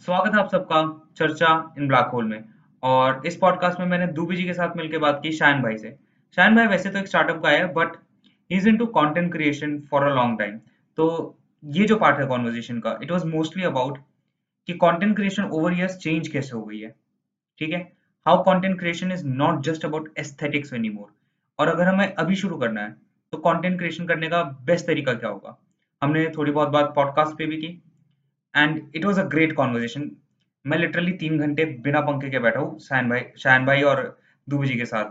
स्वागत है आप सबका चर्चा इन ब्लैक होल में। और इस पॉडकास्ट में मैंने दूबी जी के साथ मिलकर बात की शायन भाई से। शायन भाई वैसे तो एक स्टार्टअप का है but is into content creation for a long time तो ये जो पार्ट है कॉन्वर्जेशन का इट वॉज़ मोस्टली अबाउट कि content creation over years change कैसे हो गई है। ठीक है? How content creation is not just about aesthetics anymore और अगर हमें अभी शुरू करना है तो कॉन्टेंट क्रिएशन करने का बेस्ट तरीका क्या होगा? हमने थोड़ी बहुत बात पॉडकास्ट पे भी की। And it was a great conversation मैं लिटरली तीन घंटे बिना पंखे के बैठा हूँ शायन भाई शायन भाई और दूबी जी के साथ।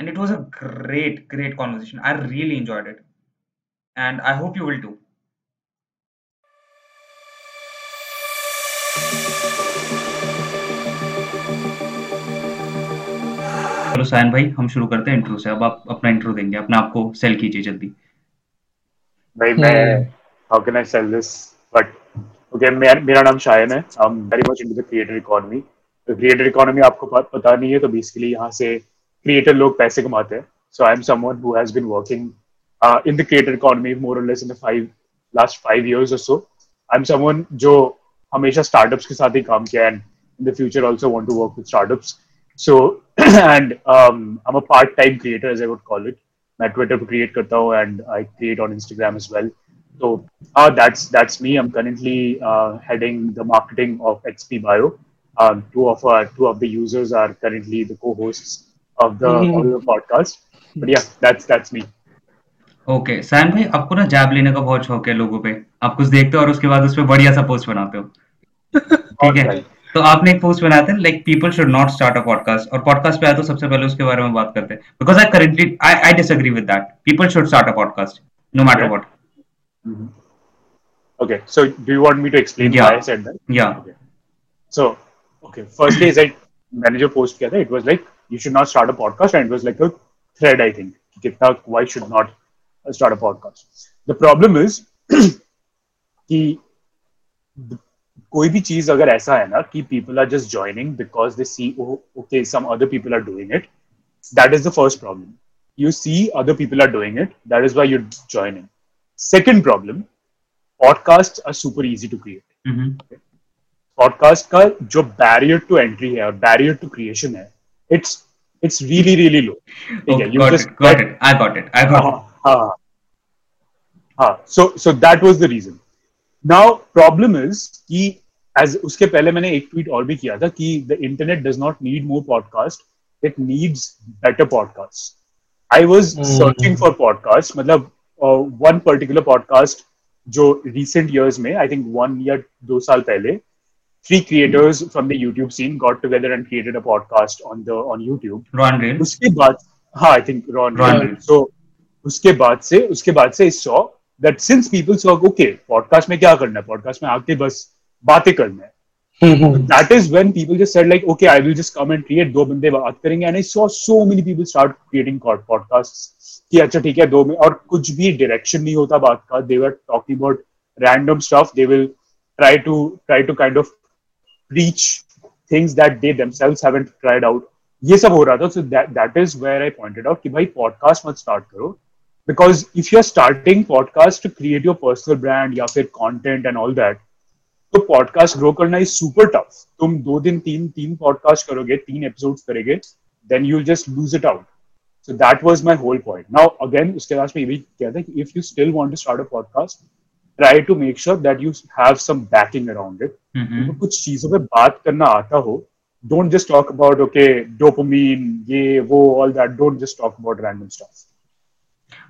And it was a great great conversation I really enjoyed it and I hope you will too चलो सायन भाई हम शुरू करते हैं इंट्रो से। अब आप अपना इंट्रो देंगे। अपने आप को सेल कीजिए जल्दी। भाई मैं how can I sell this but okay मेरा नाम शायन है। I am very much into the creator economy तो क्रिएटर इकोनॉमी आपको पता नहीं है तो बेसिकली यहाँ से क्रिएटर लोग पैसे कमाते हैं। So I am someone who has been working in the creator economy more or less in the five last five years और सो आई एम समवन जो हमेशा स्टार्टअप्स के साथ ही काम किया and in the future also want to work with startups so and I am a part time creator as I would call it मैं Twitter पर क्रिएट करता हूँ and I create on Instagram as well So uh, that's that's me. I'm currently uh, heading the marketing of XP Bio. Um, two of our two of the users are currently the co-hosts of the, mm-hmm. of the podcast. But yeah, that's that's me. Okay okay, Sam भाई आपको ना जैब लेने का बहुत शौक है लोगों पे आप कुछ देखते हो और उसके बाद उस पर बढ़िया सा पोस्ट बनाते हो ठीक है तो आपने एक पोस्ट बनाया था like people should not start a podcast और पॉडकास्ट पे आया तो सबसे पहले उसके बारे में बात करते हैं because I currently I I disagree with that people should start a podcast no matter what Mm-hmm. Okay, so do you want me to explain yeah. why I said that? Yeah. Okay. So, okay, first day I manager post kiya it was like you should not start a podcast, and it was like a thread. I think why should not start a podcast? The problem is कि कोई भी चीज अगर ऐसा है ना कि people are just joining because they see okay some other people are doing it that is the first problem you see other people are doing it that is why you're joining Second problem, podcasts are super easy to create. Mm-hmm. Podcast का जो barrier to entry है और barrier to creation है it's it's really really low ठीक है you just got it I got it I got हाँ हाँ so so that was the reason now problem is कि एज उसके पहले मैंने एक ट्वीट और भी किया था कि the internet does not need more podcast it needs better podcast I was searching for podcast मतलब वन पर्टिकुलर पॉडकास्ट जो रिसेंट ईयर्स में आई थिंक वन या दो साल पहले three creators from the YouTube scene got together and created a podcast on the on YouTube उसके बाद हाँ आई थिंक सो उसके बाद से उसके बाद से इस saw that since people saw okay podcast में क्या करना है? पॉडकास्ट में आके बस बातें करना है। That is when people just said like okay I will just come and create दो बंदे बात करेंगे and I saw so many people start creating podcasts कि अच्छा ठीक है दो में और कुछ भी डायरेक्शन नहीं होता बात का they were talking about random stuff they will try to try to kind of preach things that they themselves haven't tried out ये सब हो रहा था so that that is where I pointed out कि भाई podcast मत start करो because if you're starting podcast to create your personal brand या फिर content and all that तो पॉडकास्ट ग्रो करना इज़ सुपर टफ तुम दो दिन तीन तीन पॉडकास्ट करोगे तीन एपिसोड्स करोगे then you just lose it out so that was my whole point now again उसके बाद में ये भी कहता है कि if you still want to start a podcast try to make sure that you have some backing around it कुछ चीज़ों पे बात करना आता हो don't just talk about okay dopamine ये वो all that don't just talk about random stuff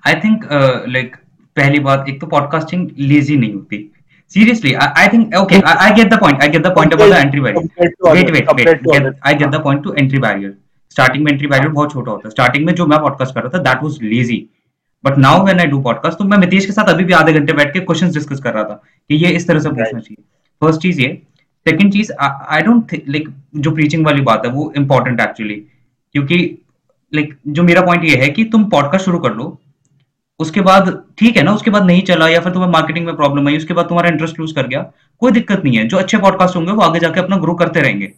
I think like पहली बात एक तो पॉडकास्टिंग लेजी नहीं होती। Seriously I, I think okay I, I get the point i get the point about the entry barrier. Wait wait wait. get, i get the point to entry barrier. Starting में entry value बहुत छोटा होता है। Starting में जो मैं podcast कर रहा था that was lazy but now when I do podcast तो मैं मितेश के साथ अभी भी आधे घंटे बैठ के क्वेश्चंस डिस्कस कर रहा था कि ये इस तरह से पूछना चाहिए। फ़र्स्ट चीज़ ये। सेकंड चीज़ आई डोंट लाइक जो प्रीचिंग वाली बात है वो इंपॉर्टेंट एक्चुअली क्योंकि लाइक like, जो मेरा पॉइंट ये है कि तुम पॉडकास्ट शुरू कर लो उसके बाद ठीक है ना उसके बाद नहीं चला या फिर तुम्हें मार्केटिंग में प्रॉब्लम आई उसके बाद तुम्हारा इंटरेस्ट लूज कर गया कोई दिक्कत नहीं है। जो अच्छे पॉडकास्ट होंगे वो आगे जाके अपना ग्रो करते रहेंगे।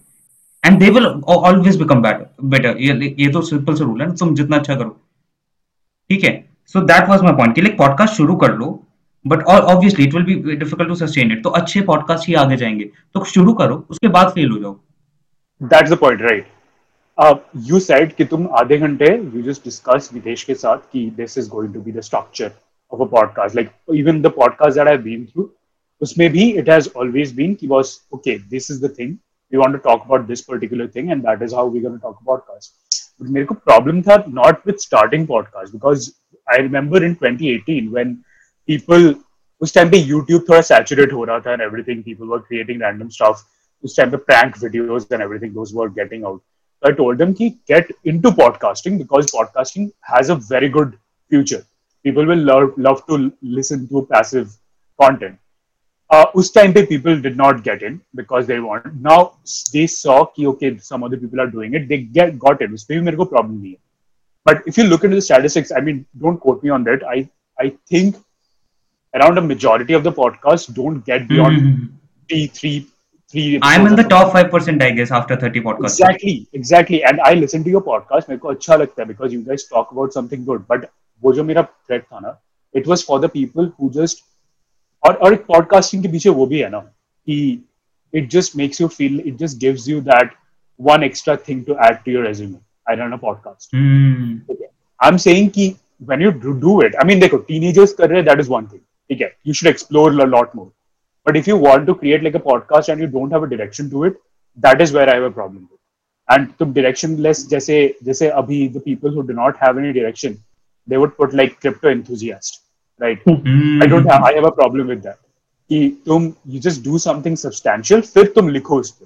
And they will always become better ये, तो सिंपल से रूल है तुम जितना अच्छा करो। ठीक है? So that was my point like podcast शुरू कर लो but obviously it will be difficult to sustain it तो अच्छे पॉडकास्ट ही आगे जाएँगे। तो शुरू करो उसके बाद फेल हो जाओ। That's the point right you said कि तुम आधे घंटे यू जस्ट डिस्कस विदेश के साथ कि this is going to be the structure of a podcast like even the podcast that I been through उसमें भी इट हैज़ ऑलवेज बीन कि boss okay this is the thing we want to talk about this particular thing and that is how we gonna talk podcast मेरे को problem था not with starting podcast because I remember in 2018 when people उस time पे YouTube थोड़ा saturate हो रहा था and everything people were creating random stuff उस टाइम पे prank videos and everything those were getting out I told them to get into podcasting because podcasting has a very good future. People will love, love to listen to passive content. Uh, us time pe people did not get in because they want. Now they saw ki, okay, some other people are doing it. They get got it. Uspe bhi problem nahi. But if you look into the statistics, I mean, don't quote me on that. I I think around a majority of the podcasts don't get beyond mm-hmm. T three three. I'm in the top five percent, I guess, after 30 podcasts. Exactly, exactly. And I listen to your podcast. मेरे को अच्छा लगता है because you guys talk about something good. But वो जो मेरा threat था ना, it was for the people who just और और podcasting के पीछे वो भी है ना कि it just makes you feel, it just gives you that one extra thing to add to your resume. I run a podcast. Mm. Okay. I'm saying कि when you do it, I mean देखो teenagers कर रहे that is one thing. ठीक है you should explore a lot more but if you want to create like a podcast and you don't have a direction to it that is where i have a problem with and to directionless जैसे जैसे अभी the people who do not have any direction they would put like crypto enthusiast right Mm. I don't have I have a problem with that कि तुम you just do something substantial फिर तुम लिखो उस पे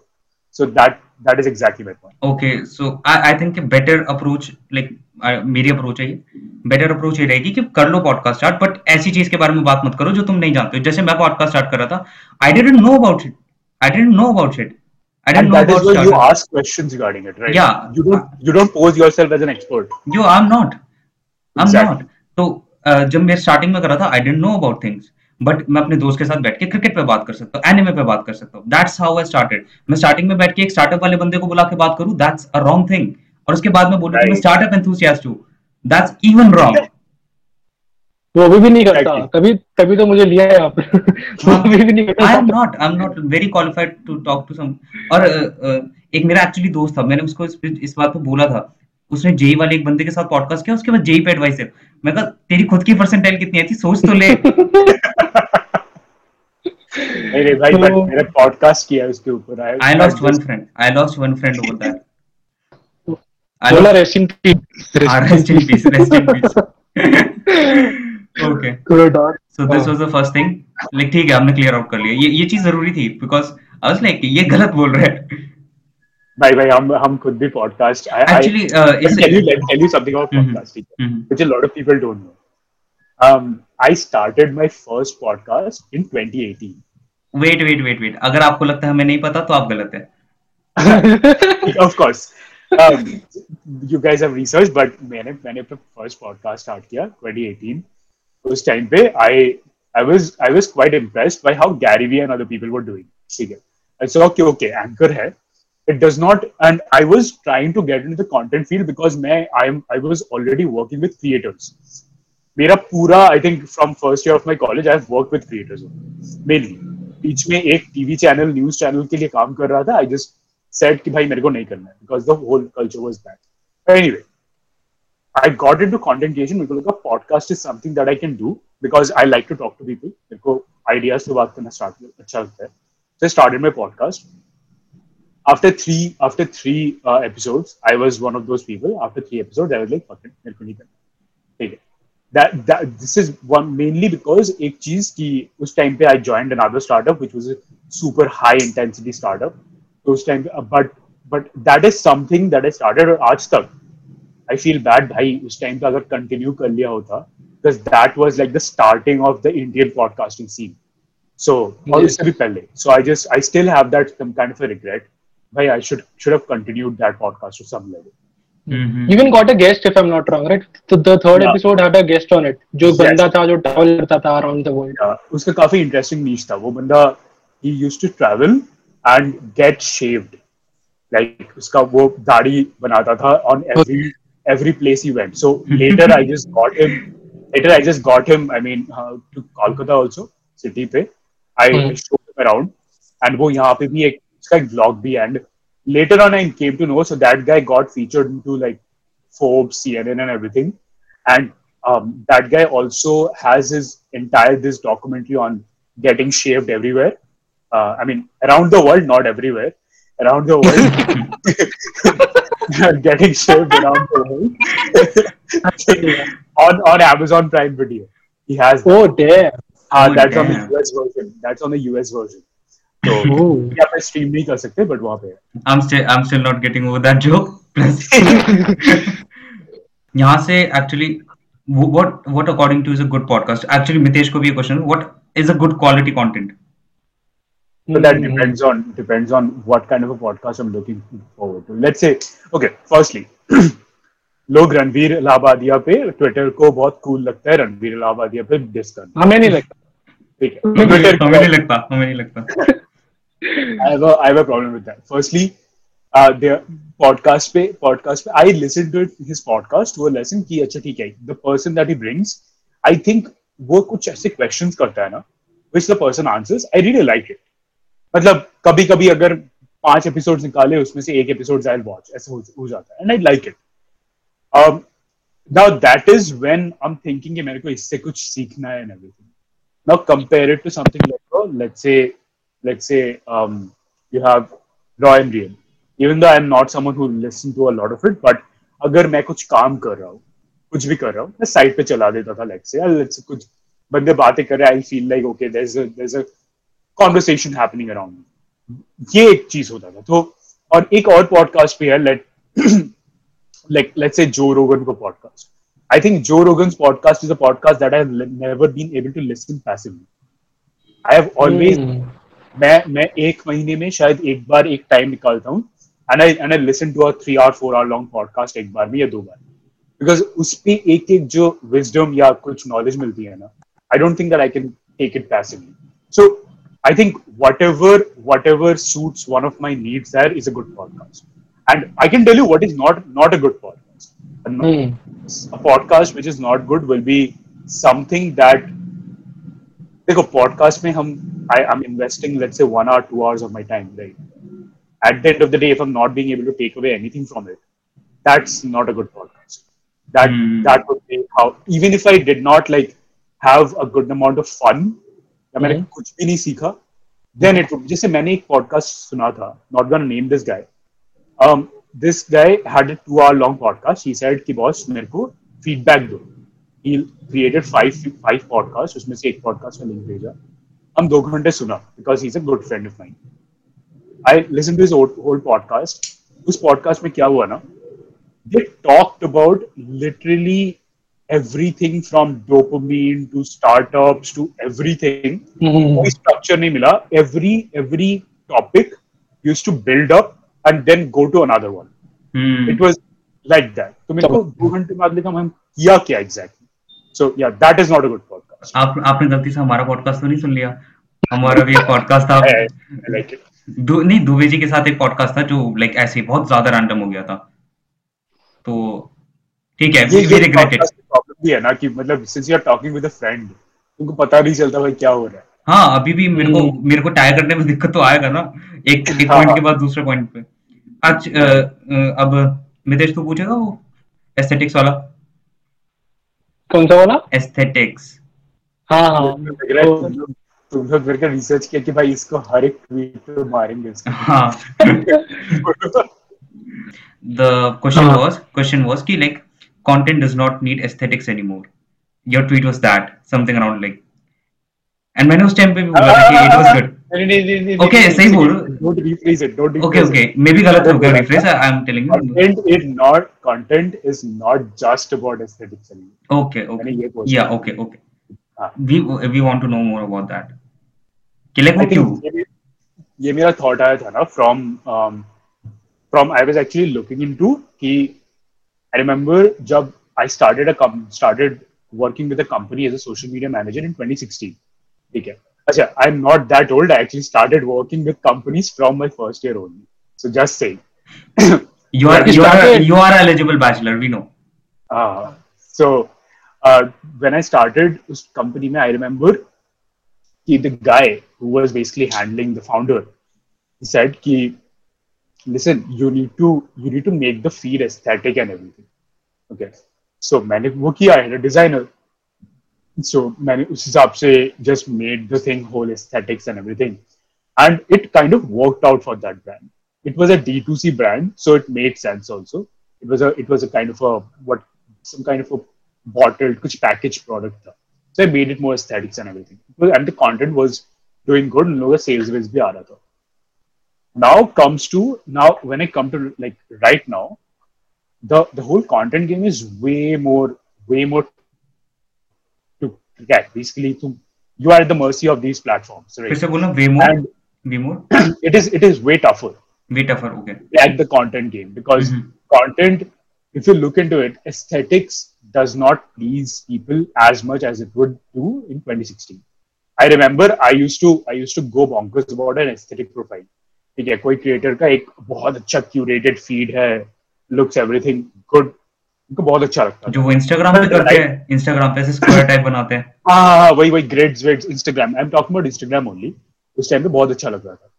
so that that is exactly my point Okay, so I, I think a better approach, like uh, मेरी approach है better approach ये रहेगी कि कर लो पॉडकास्ट स्टार्ट बट ऐसी चीज़ के बारे में बात मत करो जो तुम नहीं जानते हो। जैसे मैं पॉडकास्ट स्टार्ट कर रहा था I didn't know about it I didn't know about it I didn't and know that is about why you ask questions regarding it right? Yeah. you don't you don't pose yourself as an expert. Yo, I'm not. I'm Exactly. not. तो uh, जब मैं starting में कर रहा था I didn't know about things but मैं अपने दोस्त के साथ बैठ के क्रिकेट पे बात कर सकता हूँ एनिमे पे बात कर सकता हूँ। दैट्स हाउ आई स्टार्टेड मैं स्टार्टिंग में बैठ के एक स्टार्टअप वाले बंदे को बुला के बात करूँ दैट्स अ रॉन्ग थिंग और उसके बाद में बोलूँ कि मैं Right. स्टार्टअप एंथुसियास्ट हूँ। दैट्स इवन रॉन्ग वो अभी भी नहीं करता. तभी तभी तो मुझे लिया है आप। वो अभी भी नहीं करता। I am not I am not very qualified to talk to some और uh, uh, एक मेरा एक्चुअली दोस्त था। मैंने उसको इस, इस बात पे बोला था। उसने जेई वाले एक बंदे के साथ पॉडकास्ट किया। उसके बाद जेई पे एडवाइस है। मैं कहा तेरी खुद की परसेंटाइल कितनी आई थी सोच तो ले। नहीं नहीं भाई तो- मैंने पॉडकास्ट किया उसके ऊपर। I- I lost I one just- friend. I lost one friend over that. I ठीक है आपको लगता है हमें नहीं पता तो आप गलत है. Of you guys have research but मैंने मैंने फ़र्स्ट पॉडकास्ट स्टार्ट किया 2018 उस टाइम पे I I was I was quite impressed by how Gary Vee and other people were doing ठीक है? I saw okay okay anchor है. It does not and I was trying to get into the content field because मैं I am I was already working with creators मेरा पूरा I think from first year of my college I have work with creators mainly बीच में एक TV channel news channel के लिए काम कर रहा था. आई जस्ट सेड कि भाई मेरे को नहीं करना है because the whole culture was bad anyway I got into content creation मेरे को लगा podcast is something that I can do because I like to talk to people मेरे को आइडियाज़ से बात करना स्टार्ट अच्छा लगता है so I started my podcast. After three after three uh, episodes, I was one of those people. After three episodes, I was like, "Fuck it, मेरे को नहीं करना." ठीक है. That that this is one mainly because एक चीज़ कि उस time पे I joined another startup which was a super high intensity startup. तो उस time but but that is something that I started और आज तक I feel bad भाई उस time पे अगर continue कर लिया होता because that was like the starting of the Indian podcasting scene. So और Yes. उससे भी पहले. So I just I still have that some kind of a regret. Bhai, I should should have continued that podcast to some level. Mhm. even got a guest if i'm not wrong right so the third Yeah. episode had a guest on it जो Yes. बंदा था जो travel करता था around the world Uh, उसका काफ़ी interesting नीच था वो बंदा he used to travel and get shaved like उसका वो दाढ़ी बनाता था on every every place he went so later I just got him later I just got him. I mean, uh, to Kolkata also, city पे. I Hmm. showed him around, and वो यहाँ पे भी एक उसका एक vlog भी and later on I came to know so that guy got featured into like Forbes, CNN, and everything, and um, that guy also has his entire this documentary on getting shaved everywhere. Uh, I mean, around the world, not everywhere. Around the world, getting shaved around the world on on Amazon Prime Video. He has that. Oh damn. हाँ, Oh, that's on the damn. US version. That's on the US version. तो Oh. यहाँ पे stream नहीं कर सकते but वहाँ पे है I'm still I'm still not getting over that joke. Plus, यहाँ से actually what what according to you is a good podcast? Actually, Mitesh को भी a question. What is a good quality content? So that Hmm. depends on depends on what kind of a podcast I'm looking forward to. Let's say, okay, firstly, लोग रणवीर इलाहाबादिया पे Twitter को बहुत cool लगता है रणवीर इलाहाबादिया पे dish करना हमें नहीं लगता ठीक है हमें ट्विटर नहीं लगता हमें नहीं लगता I have a I have a problem with that. Firstly, uh, the podcast पे podcast पे I listened to it, his podcast वो lesson की अच्छा ठीक है the person that he brings I think वो कुछ ऐसे questions करता है ना which the person answers I really like it मतलब कभी कभी अगर पाँच एपिसोड निकाले उसमें से एक एपिसोड आई वॉच ऐसे हो, जाता है and I like it now that is when I am thinking मेरे को इससे कुछ सीखना है and everything now compare it to something like let's say let's say um, you have raw and real. Even though I'm not someone who listen to a lot of it, but अगर मैं कुछ काम कर रहा हूँ कुछ भी कर रहा हूँ मैं साइड पे चला देता था लेट्स से लेट्स कुछ बंदे बातें कर रहे I feel like okay there is there is a conversation happening around ये एक चीज़ होता था तो और एक और पॉडकास्ट भी है let like let's say Joe Rogan को podcast. I think Joe Rogan's podcast is a podcast that I've li- never been able to listen passively. I have always Hmm. मैं मैं एक महीने में शायद एक बार एक टाइम निकालता हूँ and I and I listen to a three hour four hour long podcast एक बार में या दो बार बिकॉज़ उस पे एक एक जो विजडम या कुछ नॉलेज मिलती है ना I don't think that I can take it passively so I think whatever whatever suits one of my needs there is a good podcast and I can tell you what is not not a good podcast Hmm. a podcast which is not good will be something that देखो podcast में हम I am investing let's say one hour two hours of my time right at the end of the day if I am not being able to take away anything from it that's not a good podcast that Hmm. That would be how even if I did not like have a good amount of fun या मैंने हम्म। कुछ भी नहीं सीखा then it would जैसे मैंने एक podcast सुना था not gonna name this guy this guy had a two hour long podcast he said कि बॉस मेरे को फीडबैक दो. He created five five podcast उसमें से एक पॉडकास्ट में लिंक भेजा। हम दो घंटे सुना because he is a good friend of mine I listen to whole podcast उस पॉडकास्ट में क्या हुआ ना? They talked about literally everything from dopamine to startups to everything Hmm. कोई स्ट्रक्चर नहीं मिला. Every every topic used to build up and then go to another one. It was like that तो मेरे को दो घंटे बाद लिखा हम किया क्या एग्जैक्टली सो या that is not a good podcast आप आपने गलती से हमारा पॉडकास्ट तो नहीं सुन लिया। हमारा भी एक पॉडकास्ट था। लाइक दु, नहीं दुबे जी के साथ एक पॉडकास्ट था जो लाइक ऐसे बहुत ज़्यादा रैंडम हो गया था। तो ठीक है ये वी ये भी है ना कि मतलब since you are talking with a friend तुमको पता नहीं चलता भाई क्या हो रहा है। हाँ अभी भी मेरे को मेरे को टायर करने में दिक्कत तो आएगा ना एक एक हाँ, पॉइंट हाँ। के बाद दूसरे पॉइंट पे। आज अब मितेश तू पूछेगा वो एस्थेटिक्स वाला? कौन सा वाला? एस्थेटिक्स हाँ हाँ। तुम लोग मेरे रिसर्च किया कि भाई इसको हर एक ट्वीट पे मारेंगे इसको? हाँ। The question हाँ. was question was कि like content does not need aesthetics anymore your tweet was that something around like and मैंने उस टाइम पे भी बोला था कि it was good नहीं नहीं नहीं नहीं Okay, सही बोल। Don't replace it don't okay okay maybe गलत हो गया rephrase I am telling you content is not content is not just about aesthetics anymore okay मैंने okay ये बोला yeah okay okay हाँ. we we want to know more about that कि like I वो क्यों think ये, ये मेरा थॉट आया था ना from from I was actually looking into कि I remember job I started a com- started working with a company as a social media manager in 2016. Okay. Achha, I'm not that old. I actually started working with companies from my first year only. So just saying. you are you started, are you are eligible bachelor. We know. Uh, so uh, when I started this company, I remember the guy who was basically handling the founder. He said, that listen, you need to you need to make the feed aesthetic and everything. Okay. So मैंने वो किया I had a designer. So मैंने उस हिसाब से just made the thing whole aesthetics and everything. And it kind of worked out for that brand. It was a D2C brand, so it made sense also. It was a it was a kind of a what some kind of a bottled कुछ packaged product था. So I made it more aesthetics and everything. And the content was doing good and लोगों sales base भी आ रहा था. Now comes to now when I come to like right now, the the whole content game is way more way more to get. Basically, to you are at the mercy of these platforms. Right? फिर बोलना way more. And way more. it is it is way tougher. Way tougher. Okay. Like the content game because mm-hmm. content, if you look into it, aesthetics does not please people as much as it would do in 2016. I remember I used to I used to go bonkers about an aesthetic profile. ठीक है कोई creator का एक बहुत अच्छा curated feed है looks everything good उनको बहुत अच्छा लगता है। जो इंस्टाग्राम पे करते हैं इंस्टाग्राम पे स्क्वायर टाइप बनाते हैं। हाँ हाँ वही वही grades weds Instagram I am talking about Instagram only उस टाइम पे बहुत अच्छा लग रहा था।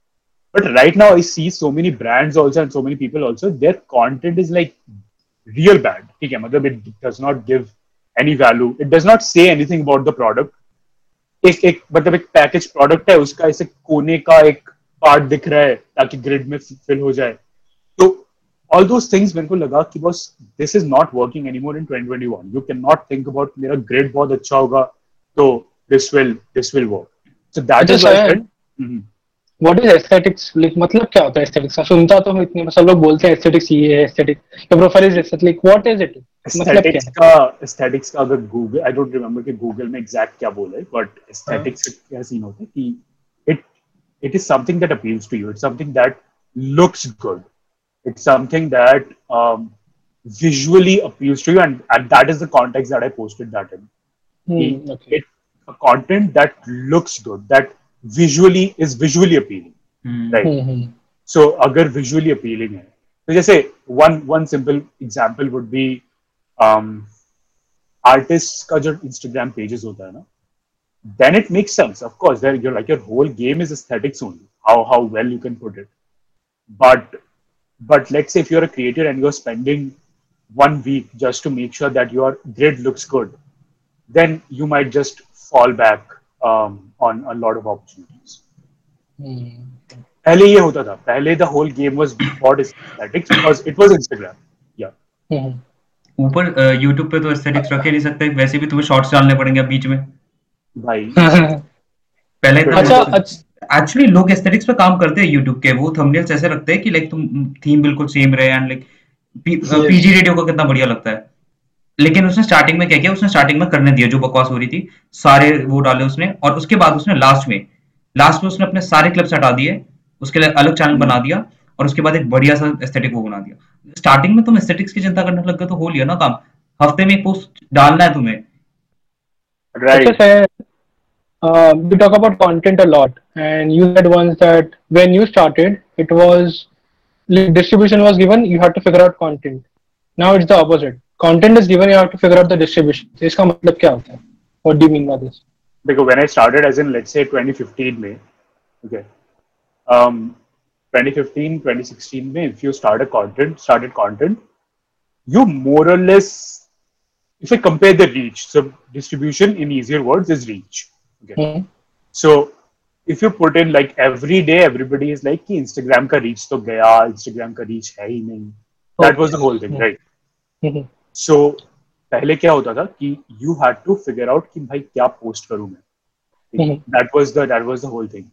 But right now I see so many brands also and so many people also their content is like real bad ठीक है मतलब it does not give any value it does not say anything about the product एक एक मतलब एक package product है उसका ऐसे कोने का एक पार्ट दिख रहा है ताकि ग्रिड में फिल हो जाए। तो ऑल दोस थिंग्स मेरे को लगा कि बस this is not working any more in 2021 you can not think about मेरा ग्रिड बहुत अच्छा होगा तो this will this will work so that is what is aesthetics like मतलब क्या होता है एस्थेटिक्स सुनता तो इतने सब लोग बोलते हैं एस्थेटिक्स ये है aesthetic your profile is aesthetic what is it aesthetics का एस्थेटिक्स का अगर गूगल आई डोंट रिमेंबर कि गूगल में एग्जैक्ट क्या बोला है बट एस्थेटिक्स क्या सीन होता है कि It it is something that appeals to you it's something that looks good it's something that um, visually appeals to you and, and that is the context that i posted that in hmm, okay. it, a content that looks good that visually is visually appealing hmm. right Mm-hmm. so अगर visually appealing है तो जैसे one one simple example would be um, artists का जो Instagram pages होता है ना then it makes sense of course there you're like your whole game is aesthetics only how how well you can put it but but let's say if you're a creator and you're spending one week just to make sure that your grid looks good then you might just fall back um, on a lot of opportunities. पहले ये होता था पहले the whole game was for aesthetics because it was Instagram या ऊपर YouTube पे तो aesthetics रख ही नहीं सकते वैसे भी तुम्हें शॉर्ट्स डालने पड़ेंगे बीच में भाई। पहले अच्छा अच्छा। एक्चुअली लोग एस्थेटिक्स पे काम करते हैं YouTube के वो थंबनेल्स ऐसे रखते हैं कि लाइक तुम थीम बिल्कुल सेम रहे एंड लाइक पीजी रेडियो का कितना बढ़िया लगता है। लेकिन उसने स्टार्टिंग में क्या किया? उसने स्टार्टिंग में करने दिया जो बकवास हो रही थी। सारे वो डाले उसने और उसके बाद उसने लास्ट में लास्ट में उसने अपने सारे क्लिप्स हटा दिए उसके लिए अलग चैनल बना दिया और उसके बाद एक बढ़िया सा एस्थेटिक वो बना दिया। स्टार्टिंग में तुम एस्थेटिक्स की चिंता करने लग गए तो हो लिया ना काम। हफ़्ते में एक पोस्ट डालना है तुम्हें। Right. uh, we talk about content a lot and you said once that when you started it was like, distribution was given you had to figure out content now it's the opposite content is given you have to figure out the distribution तो इसका मतलब क्या होता है what do you mean by this because when I started as in let's say 2015 May, okay, um, 2015, 2016 May, if you start a content, started content, you more or less, if I compare the reach, so distribution in easier words is reach. Okay. Hmm. So if you put in like every day, everybody is like कि Instagram का reach तो गया, Instagram का reach है ही नहीं. That was the whole thing, right? Mhm. सो पहले क्या होता था कि you had to figure out कि भाई क्या पोस्ट करूँ मैं Mhm. That was the that was the whole thing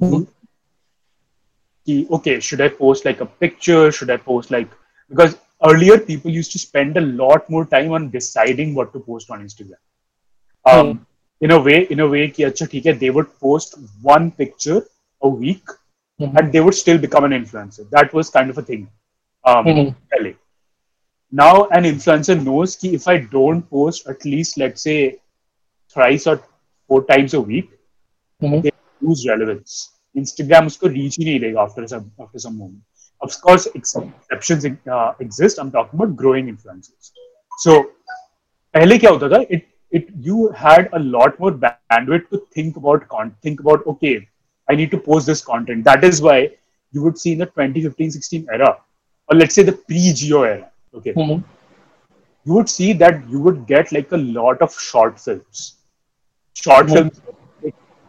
Mhm. कि okay should I post like a picture should I post like because earlier people used to spend a lot more time on deciding what to post on instagram um, in a way in a way कि अच्छा ठीक है they would post one picture a week Mhm. and they would still become an influencer that was kind of a thing um, Mhm. पहले now an influencer knows कि if I don't post at least let's say thrice or four times a week Mhm. they lose relevance Instagram उसको reach ही नहीं देगा after some after some moment of course ex- exceptions uh, exist I'm talking about growing influencers so पहले क्या होता था it it you had a lot more bandwidth to think about con- think about okay i need to post this content that is why you would see in the 2015 16 era or let's say the pre-geo era okay mm-hmm. you would see that you would get like a lot of short films short mm-hmm. films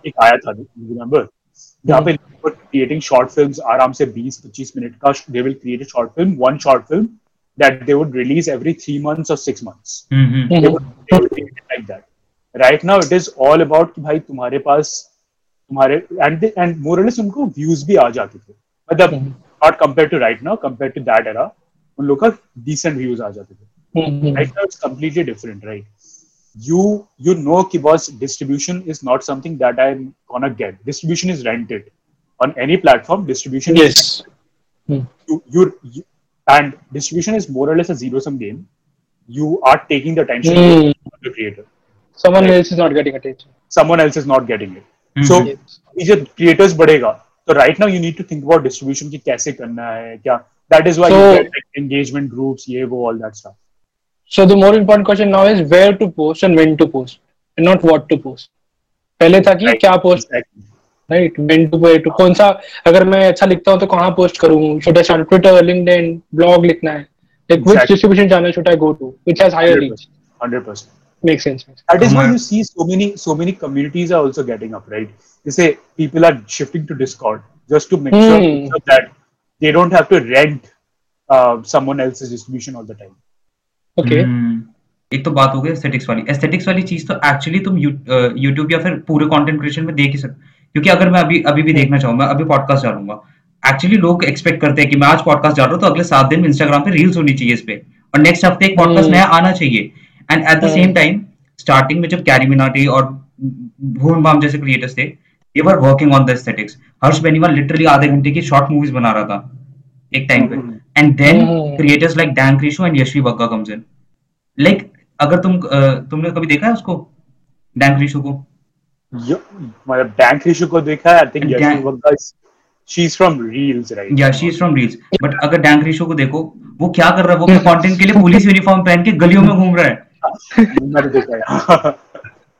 एक आया था remember जहाँ पे creating short films आराम से 20-25 minute का they will create a short film one short film that they would release every three months or six months mm-hmm. they would, they would like that right now it is all about कि भाई तुम्हारे पास तुम्हारे and they, and more or less उनको views भी आ जाते थे मतलब mm-hmm. not compared to right now compared to that era उन लोग का decent views आ जाते थे mm-hmm. right now it's completely different right you you know कि boss distribution is not something that I'm gonna get distribution is rented on any platform distribution yes is, mm. you, you and distribution is more or less a zero sum game you are taking the attention mm. of the creator someone right? else is not getting attention someone else is not getting it mm-hmm. so yes. जब creators बढ़ेगा so right now you need to think about distribution ki kaise karna hai kya that is why so, you get like, engagement groups ye wo all that stuff so the more important question now is where to post and when to post and not what to post पहले था कि right. क्या post exactly. Right to पे to कौन सा अगर मैं अच्छा लिखता हूँ तो कहाँ पोस्ट करूँ should I Twitter LinkedIn blog लिखना है like which distribution channel should I go to which has higher 100%, reach 100% makes sense that is why you see so many so many communities are also getting up right you say people are shifting to discord just to make hmm. sure that they don't have to rent uh, someone else's distribution all the time okay hmm. एक तो बात हो गई aesthetics वाली aesthetics वाली चीज़ तो actually तुम YouTube या फिर पूरे कंटेंट क्रिएशन में देख ही सकते क्योंकि अगर मैं अभी अभी भी देखना चाहूँगा अभी पॉडकास्ट डालूँगा। एक्चुअली लोग एक्सपेक्ट करते हैं कि मैं आज पॉडकास्ट डाल रहा हूँ तो अगले सात दिन इंस्टाग्राम पे रील्स होनी चाहिए इस पे। और नेक्स्ट हफ़्ते एक पॉडकास्ट हम्म। नया आना चाहिए। And at the same time starting में जब कैरी मिनाटी और भूम बाम जैसे क्रिएटर्स थे ये were working on the aesthetics Harsh Beniwal literally आधे घंटे की शॉर्ट मूवीज़ बना रहा था एक टाइम पे। And then creators like Dank Rishu and Yashvi Bagga comes in like अगर तुम तुमने कभी देखा है उसको? डैन क्रिशो को? मतलब बैंक रेशियो को देखा है I think she is from reels right या she is from reels but अगर डैंक रेशियो को देखो वो क्या कर रहा है? वो अपने कंटेंट के लिए पुलिस यूनिफॉर्म पहन के गलियों में घूम रहा है। मैंने देखा है।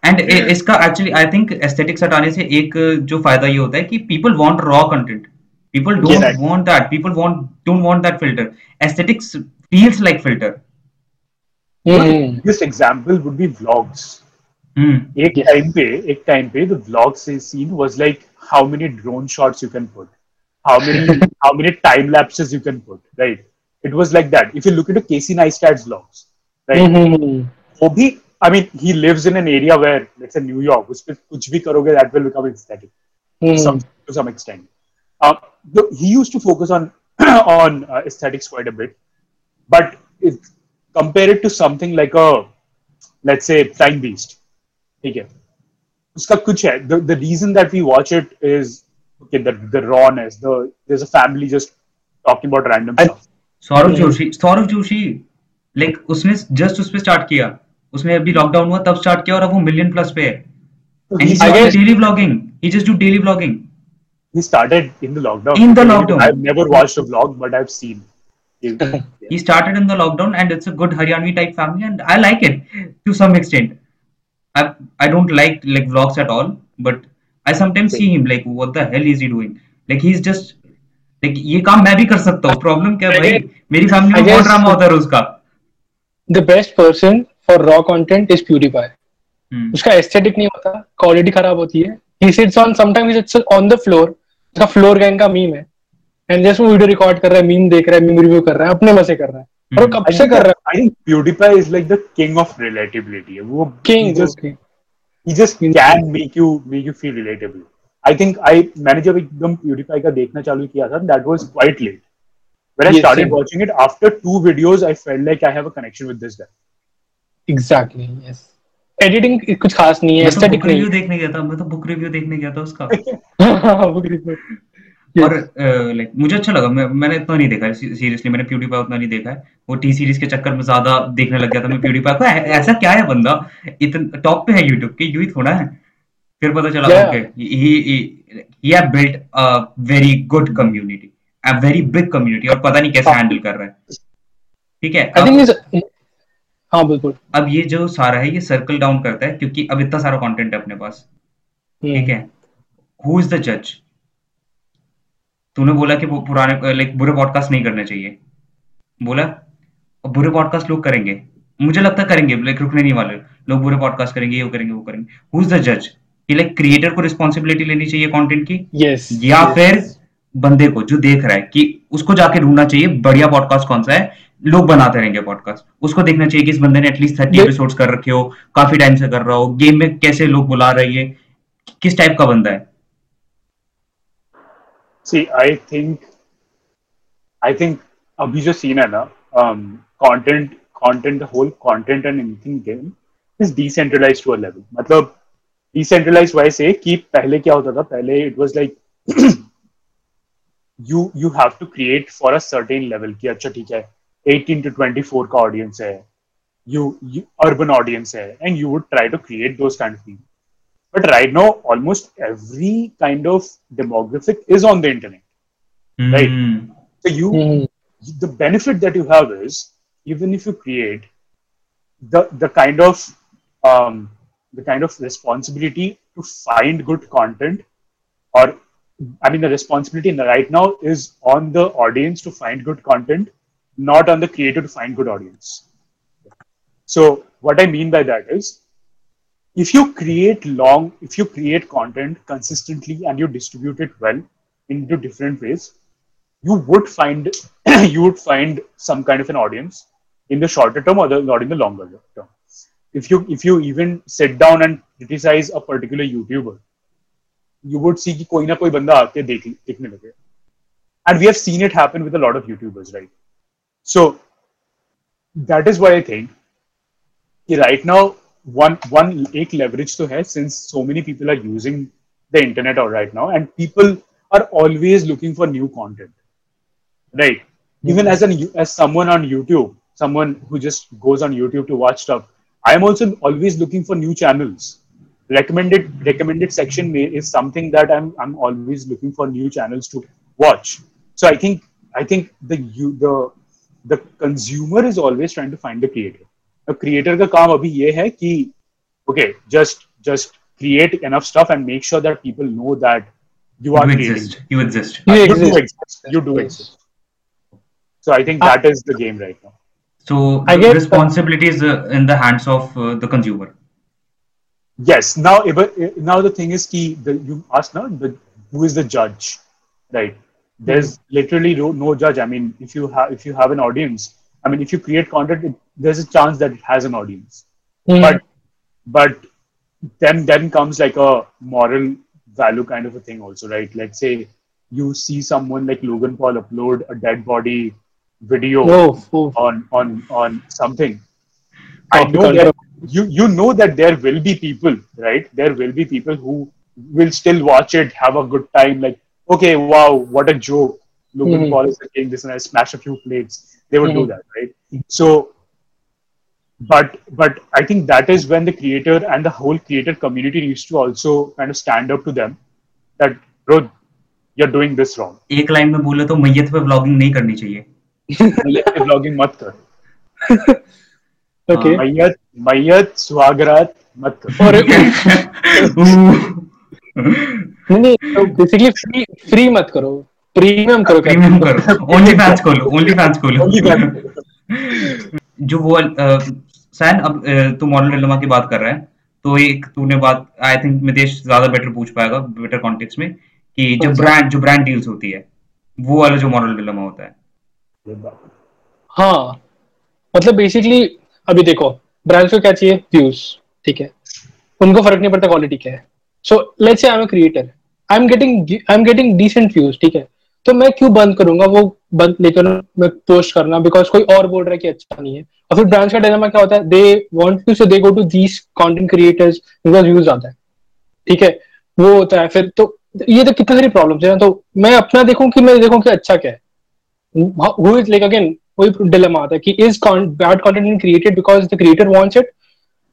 एंड इसका एक्चुअली आई थिंक एस्थेटिक्स हटाने से एक जो फ़ायदा ये होता है कि people want raw content people don't yeah, want that. People want don't want that filter. Aesthetics feels like filter. Mm. this example would Mm. Ek time pe, time the vlog scene was like how many drone shots you can put, how many how many time lapses you can put, right? It was like that. If you look into Casey Neistat's vlogs, right? Mm-hmm. I mean, he lives in an area where, let's say, New York, which kuch bhi karoge, that will become aesthetic hmm. to some extent. Uh, he used to focus on on uh, aesthetics quite a bit, but it, compare it to something like a, let's say, Time Beast, ठीक है। उसका कुछ है। The reason that we watch it is okay the the rawness the there is a family just talking about random stuff Saurabh Joshi Saurabh Joshi like उसने just उस पे start किया। उसने अभी लॉकडाउन हुआ तब स्टार्ट किया और अब वो मिलियन प्लस पे है। उन and it's a good Haryanvi type family and I like it to some extent I I don't like like vlogs at all, but I sometimes see him like what the hell is he doing? Like he's just like ये काम मैं भी कर सकता हूँ। Problem क्या भाई? मेरी फैमिली में बहुत ड्रामा होता है उसका the best person for raw content is purify उसका एस्थेटिक नहीं होता क्वालिटी खराब होती है। He sits on sometimes he sits on the floor उसका फ्लोर गैंग का मीम है। एंड जस्ट वो वीडियो रिकॉर्ड कर रहा है मीम देख रहा है मीम रिव्यू कर रहा है अपने मज़े कर रहा है। और hmm. कब से कर रहा है I think PewDiePie is like the king of relatability वो king just he just can make you make you feel relatable i think i मैंने जब एकदम PewDiePie का देखना चालू किया था that was quite late when i started watching it after two videos i felt like i have a connection with this guy exactly yes editing कुछ खास नहीं है एस्थेटिक नहीं रिव्यू देखने गया था मैं तो बुक रिव्यू देखने गया था उसका बुक रिव्यू और लाइक मुझे अच्छा लगा। मैं मैंने इतना नहीं देखा सीरियसली मैंने प्यूडीपाई उतना नहीं देखा है। वो टी सीरीज़ के चक्कर में ज़्यादा देखने लग गया था मैं प्यूडीपाई को। ऐसा क्या है बंदा? इतना टॉप पे है यूट्यूब के यू ही थोड़ा है। फिर पता चला okay he he have built a very good community a very big community और पता नहीं कैसे हैंडल कर रहा है। ठीक है आई थिंक हाँ बिल्कुल। अब ये जो सारा है ये सर्कल डाउन करता है क्योंकि अब इतना सारा कंटेंट है अपने पास। हम्म। ठीक है? हु इज़ द जज तूने बोला कि वो पुराने लाइक बुरे पॉडकास्ट नहीं करने चाहिए। बोला? बुरे पॉडकास्ट लोग करेंगे। मुझे लगता है करेंगे लाइक रुकने नहीं वाले। लोग बुरे पॉडकास्ट करेंगे ये करेंगे वो करेंगे। हु इज़ द जज कि लाइक क्रिएटर को रिस्पॉन्सिबिलिटी लेनी चाहिए कंटेंट की? Yes या yes. फिर बंदे को जो देख रहा है कि उसको जाके ढूंढना चाहिए बढ़िया पॉडकास्ट कौन सा है? लोग बनाते रहेंगे पॉडकास्ट उसको देखना चाहिए कि इस बंदे ने एटलीस्ट थर्टी एपिसोड्स कर रखे हो काफ़ी टाइम से कर रहा हो गेम में कैसे लोग बुला रहे हैं किस टाइप का बंदा है? सी आई थिंक आई थिंक अभी जो सीन है ना content content whole content and anything game is decentralised to a level मतलब डिसेंट्रलाइज वाई से कि पहले क्या होता था? पहले it was like you you have to create for a certain level कि अच्छा ठीक है 18 टू 24 का ऑडियंस है you urban audience hai, and you would try to create those kind of things. But right now almost every kind of demographic is on the internet right Hmm. so you Hmm. the benefit that you have is even if you create the the kind of um, the kind of responsibility to find good content or i mean the responsibility the right now is on the audience to find good content not on the creator to find good audience so what i mean by that is if you create long if you create content consistently and you distribute it well into different ways you would find you would find some kind of an audience in the shorter term or the, not in the longer term if you if you even sit down and criticize a particular youtuber you would see कि कोई ना कोई बंदा आके देख देखने लगे and we have seen it happen with a lot of youtubers right so that is why i think कि right now one one ek leverage to hai since so many people are using the internet right now and people are always looking for new content right? Mm-hmm. even as an as someone on youtube someone who just goes on youtube to watch stuff i am also always looking for new channels. Recommended recommended section is something that i'm i'm always looking for new channels to watch. So i think i think the you the the consumer is always trying to find the creator the creator का काम अभी ये है कि okay just just create enough stuff and make sure that people know that you are You creating exist. You exist. You you do exist. exist. You do Yes. exist. So I think that is the game right now. So I the guess- responsibility is uh, in the hands of uh, the consumer. Yes. Now, but now the thing is, key. The, you asked now, the who is the judge, right? There's literally no, no judge. I mean, if you have if you have an audience, I mean, if you create content, it, there's a chance that it has an audience. Hmm. But but then then comes like a moral value kind of a thing also, right? Let's say you see someone like Logan Paul upload a dead body video oh, oh. on on on something i know that you you know that there will be people right there will be people who will still watch it have a good time like okay wow what a joke logan Mhm. paul is saying this and i smash a few plates they would do Mhm. that right so but but i think that is when the creator and the whole creator community needs to also kind of stand up to them that bro you're doing this wrong एक line में बोले तो मैयत पे vlogging नहीं करनी चाहिए vlogging मत कर okay मैयत मैयत स्वागरात मत कर और नहीं नहीं बेसिकली फ्री फ्री मत करो प्रीमियम करो प्रीमियम करो। ओनली फैंस खोलो ओनली फैंस खोलो। जो वो सैन अब तू मॉडल डिलेमा की बात कर रहा है तो एक तूने बात आई थिंक मितेश ज़्यादा बेटर पूछ पाएगा बेटर कॉन्टेक्स्ट में कि जो अच्छा। ब्रांड जो ब्रांड डील्स होती है वो वाला जो मॉडल डिलेमा होता है। हाँ मतलब बेसिकली अभी देखो ब्रांड्स को क्या चाहिए? व्यूज़ ठीक है। उनको फ़र्क नहीं पड़ता क्वालिटी क्या है। So let's say I am a creator I am getting I am getting decent views ठीक है। तो मैं क्यों बंद करूँगा? वो बंद लेकर मैं पोस्ट करना बिकॉज़ कोई और बोल रहा है कि अच्छा नहीं है। और फिर ब्रांड्स का डायनामा क्या होता है? They want to say they go to these content creators because views आता है। ठीक है? वो होता है। फिर तो ये तो कितने सारी प्रॉब्लम है ना तो मैं अपना देखूँ कि मैं देखूँ कि अच्छा क्या है। हु इज़ लाइक अगेन वही डिलेमा आता है कि is bad content in created because the creator wants it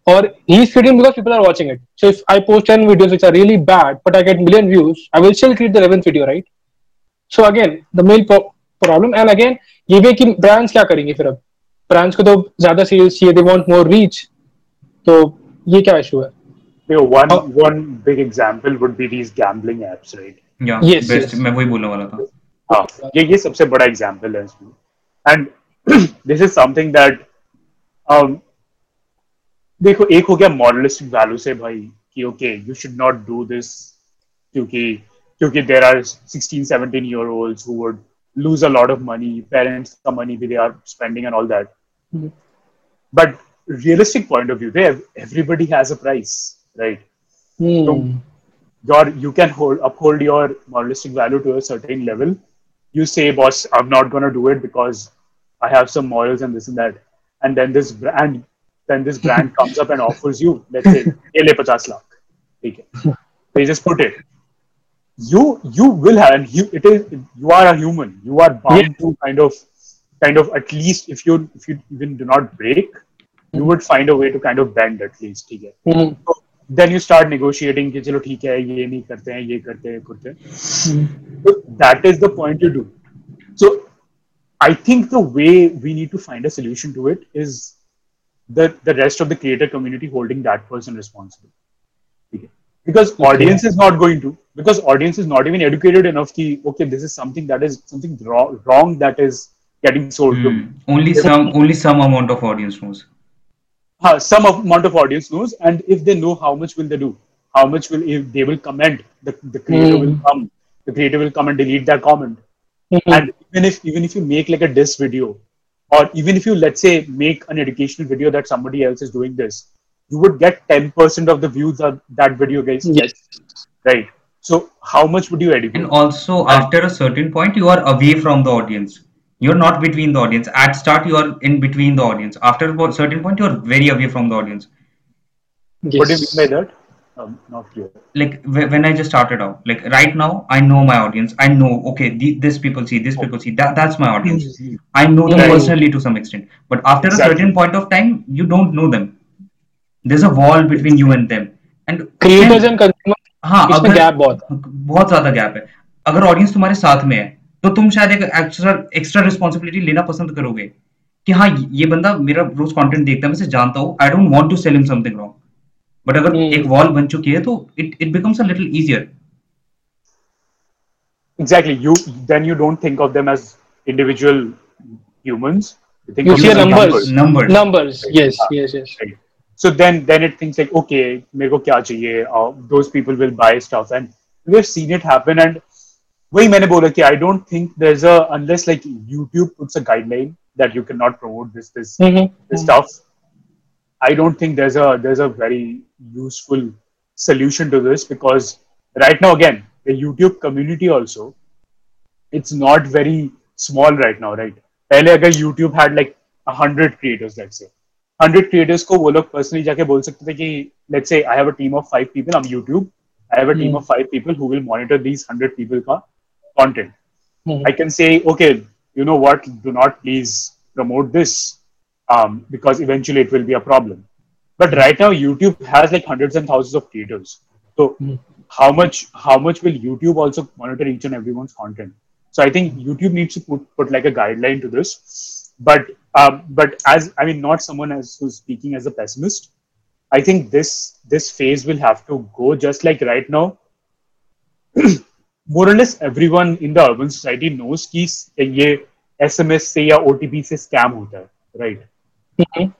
और he is creating because people are watching it so if I post ten videos which are really bad but I get million views I will still create the eleventh video right so again the main problem and again ये भी कि brands क्या करेंगे फिर अब? Brands को तो ज़्यादा सीरियस चाहिए दे वांट मोर रीच तो ये क्या इशू है? Yo one one big example would be these gambling apps right या बेस्ट मैं वही बोलने वाला था। हाँ ये ये सबसे बड़ा एग्जांपल है इसमें। And this is something that um देखो एक हो गया मॉरलिस्टिक वैल्यू से भाई कि okay you should not do this क्योंकि क्योंकि there are sixteen seventeen year old who would lose a lot of money parents the money they are spending and all that mm-hmm. but realistic point of view there everybody has a price right mm. so your you can hold uphold your moralistic value to a certain level you say boss i'm not going to do it because i have some morals and this and that and then this brand then this brand comes up and offers you, let's say, ले 50 lakh. Okay. They just put it. You you will have and you it is you are a human. You are bound yeah. to kind of kind of at least if you if you even do not break, you would find a way to kind of bend at least. ठीक है. Mm-hmm. So, then you start negotiating कि चलो ठीक है ये नहीं करते हैं ये करते हैं करते हैं. So that is the point you do. So I think the way we need to find a solution to it is the, the rest of the creator community holding that person responsible. Okay. Because okay. audience is not going to, because audience is not even educated enough ki, okay, this is something that is something wrong, wrong that is getting sold mm. to. Hmm. Only some only some amount of audience knows. Uh, some amount of audience knows, and if they know how much will they do? How much will if they will comment, the, the creator mm. will come, the creator will come and delete that comment. Mm-hmm. And even if even if you make like a diss video, or even if you let's say make an educational video that somebody else is doing this you would get 10% of the views of that video guys yes right so how much would you educate and also after a certain point you are away from the audience you're not between the audience at start you are in between the audience after a certain point you're very away from the audience yes. what do you mean by that um, not clear. Like when I just started out, like right now, I know my audience. I know okay, the, this people see, this people see. That that's my audience. Mm-hmm. I know them personally to some extent. But after exactly. a certain point of time, you don't know them. There's a wall between you and them. And creators and consumers. हाँ अगर gap बहुत बहुत ज़्यादा gap है अगर audience तुम्हारे साथ में है तो तुम शायद एक एक्स्ट्रा एक्स्ट्रा रिस्पॉन्सिबिलिटी लेना पसंद करोगे कि हाँ ये बंदा मेरा रोज कंटेंट देखता है मैं जानता हूँ I don't want to sell him something wrong but अगर hmm. एक वॉल बन चुकी है तो it it becomes a little easier exactly you then you don't think of them as individual humans you think you of see numbers numbers numbers, numbers. Right. yes ah, yes yes right. so then then it thinks like okay मेरे को क्या चाहिए uh, those people will buy stuff and we've seen it happen and वही मैंने बोला कि I don't think there's a unless like YouTube puts a guideline that you cannot promote this this mm-hmm. this stuff I don't think there's a there's a very useful solution to this because right now again the YouTube community also it's not very small right now right पहले अगर YouTube had like a hundred creators let's say hundred creators को वो लोग personally जाके बोल सकते थे कि let's say I have a team of five people I YouTube I have a team of five people who will monitor these hundred people का content I can say okay you know what do not please promote this because eventually it will be a problem but right now YouTube has like hundreds and thousands of creators तो how much how much will YouTube also monitor each and every one so I think YouTube needs to put like a guideline to this But um, but as I mean, not someone as who's speaking as a pessimist. I think this this phase will have to go just like right now. more or less everyone in the urban society knows कि ये SMS से या OTP से scam होता है, right? Mm-hmm.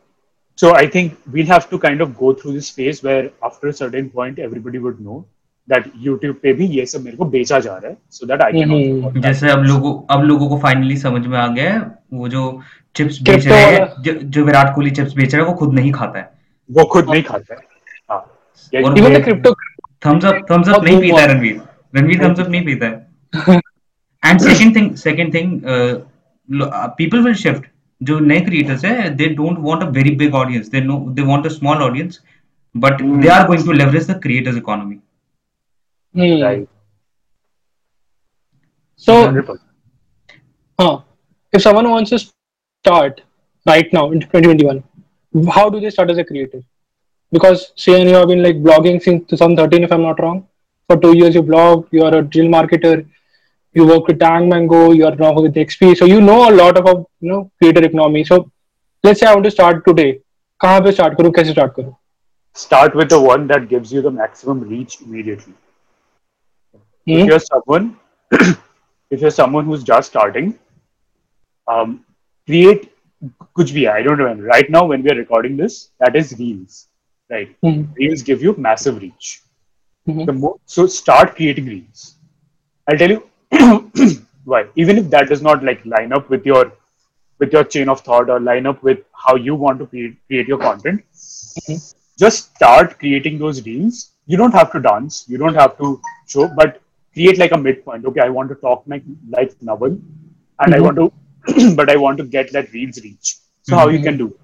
So I think we'll have to kind of go through this phase where after a certain point everybody would know that YouTube पे भी ये सब मेरे को बेचा जा रहा है so that I can mm-hmm. जैसे अब लोगों अब लोगों को फाइनली समझ में आ गया है वो जो चिप्स बेच रहे हैं जो, जो विराट कोहली चिप्स बेच रहा है वो खुद नहीं खाता है। वो खुद नहीं खाता है। हाँ। Even crypto Thums Up Thums Up नहीं पीता है रणवीर। रणवीर थम्स अप नहीं पीता है। And second thing second thing people will shift जो नए क्रिएटर्स है they don't want a very big audience they no they want a small audience but mm. they are going to leverage the creators economy. mm. right so uh, if someone wants to start right now in 2021 how do they start as a creator because say you have been like blogging since 2013 if i'm not wrong for two years you blog you are a digital marketer you work with Tang Mango, you are now with XP, so you know a lot about you know creator economy. So let's say I want to start today. कहाँ पे start करूँ कैसे start करूँ? Start with the one that gives you the maximum reach immediately. Mm-hmm. If hmm? you're someone, if you're someone who's just starting, um, create kuch bhi hai, I don't remember. Right now, when we are recording this, that is Reels, right? Mm-hmm. Reels give you massive reach. Mm-hmm. More, so start creating Reels. I'll tell you why. Even if that does not like line up with your with your chain of thought or line up with how you want to create, create your content, hmm. just start creating those reels. You don't have to dance. You don't have to show, but create like a midpoint. Okay, I want to talk like like Naval, and I want to but I want to get that reels reach. So mm-hmm. how you can do?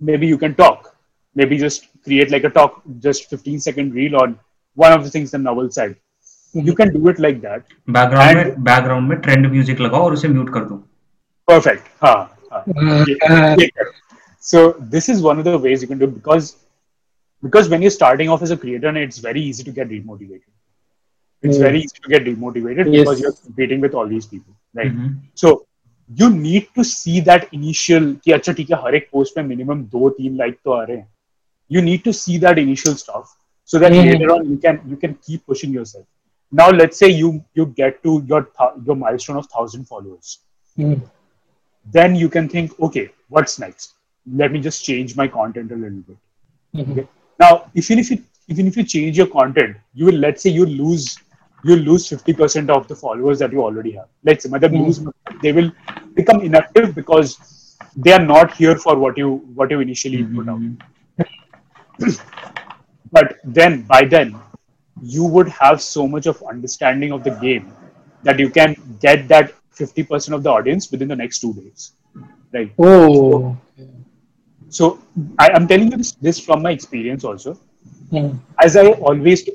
Maybe you can talk. Maybe just create like a talk, just 15 second reel on one of the things the novel said. Mm-hmm. You can do it like that. Background में background में trend music लगाओ और उसे mute कर दो. Perfect. हाँ. हाँ. so this is one of the ways you can do it because because when you're starting off as a creator, it's very easy to get demotivated. It's mm. very easy to get demotivated yes. because you're competing with all these people, right? Mm-hmm. So you need to see that initial कि अच्छा ठीक है हर एक post में minimum दो तीन like तो आ रहे हैं you need to see that initial stuff so that mm-hmm. later on you can you can keep pushing yourself now let's say you you get to your your milestone of 1000 followers mm-hmm. then you can think okay what's next let me just change my content a little bit mm-hmm. okay? now even if you even if you change your content you will let's say you lose you lose 50% of the followers that you already have. Let's say, mm. lose, they will become inactive because they are not here for what you what you initially mm-hmm. put out. Hmm. but then, by then, you would have so much of understanding of the game that you can get that 50% of the audience within the next two days. Right. Oh. So, so I, am telling you this, this from my experience also. Mm. As I always,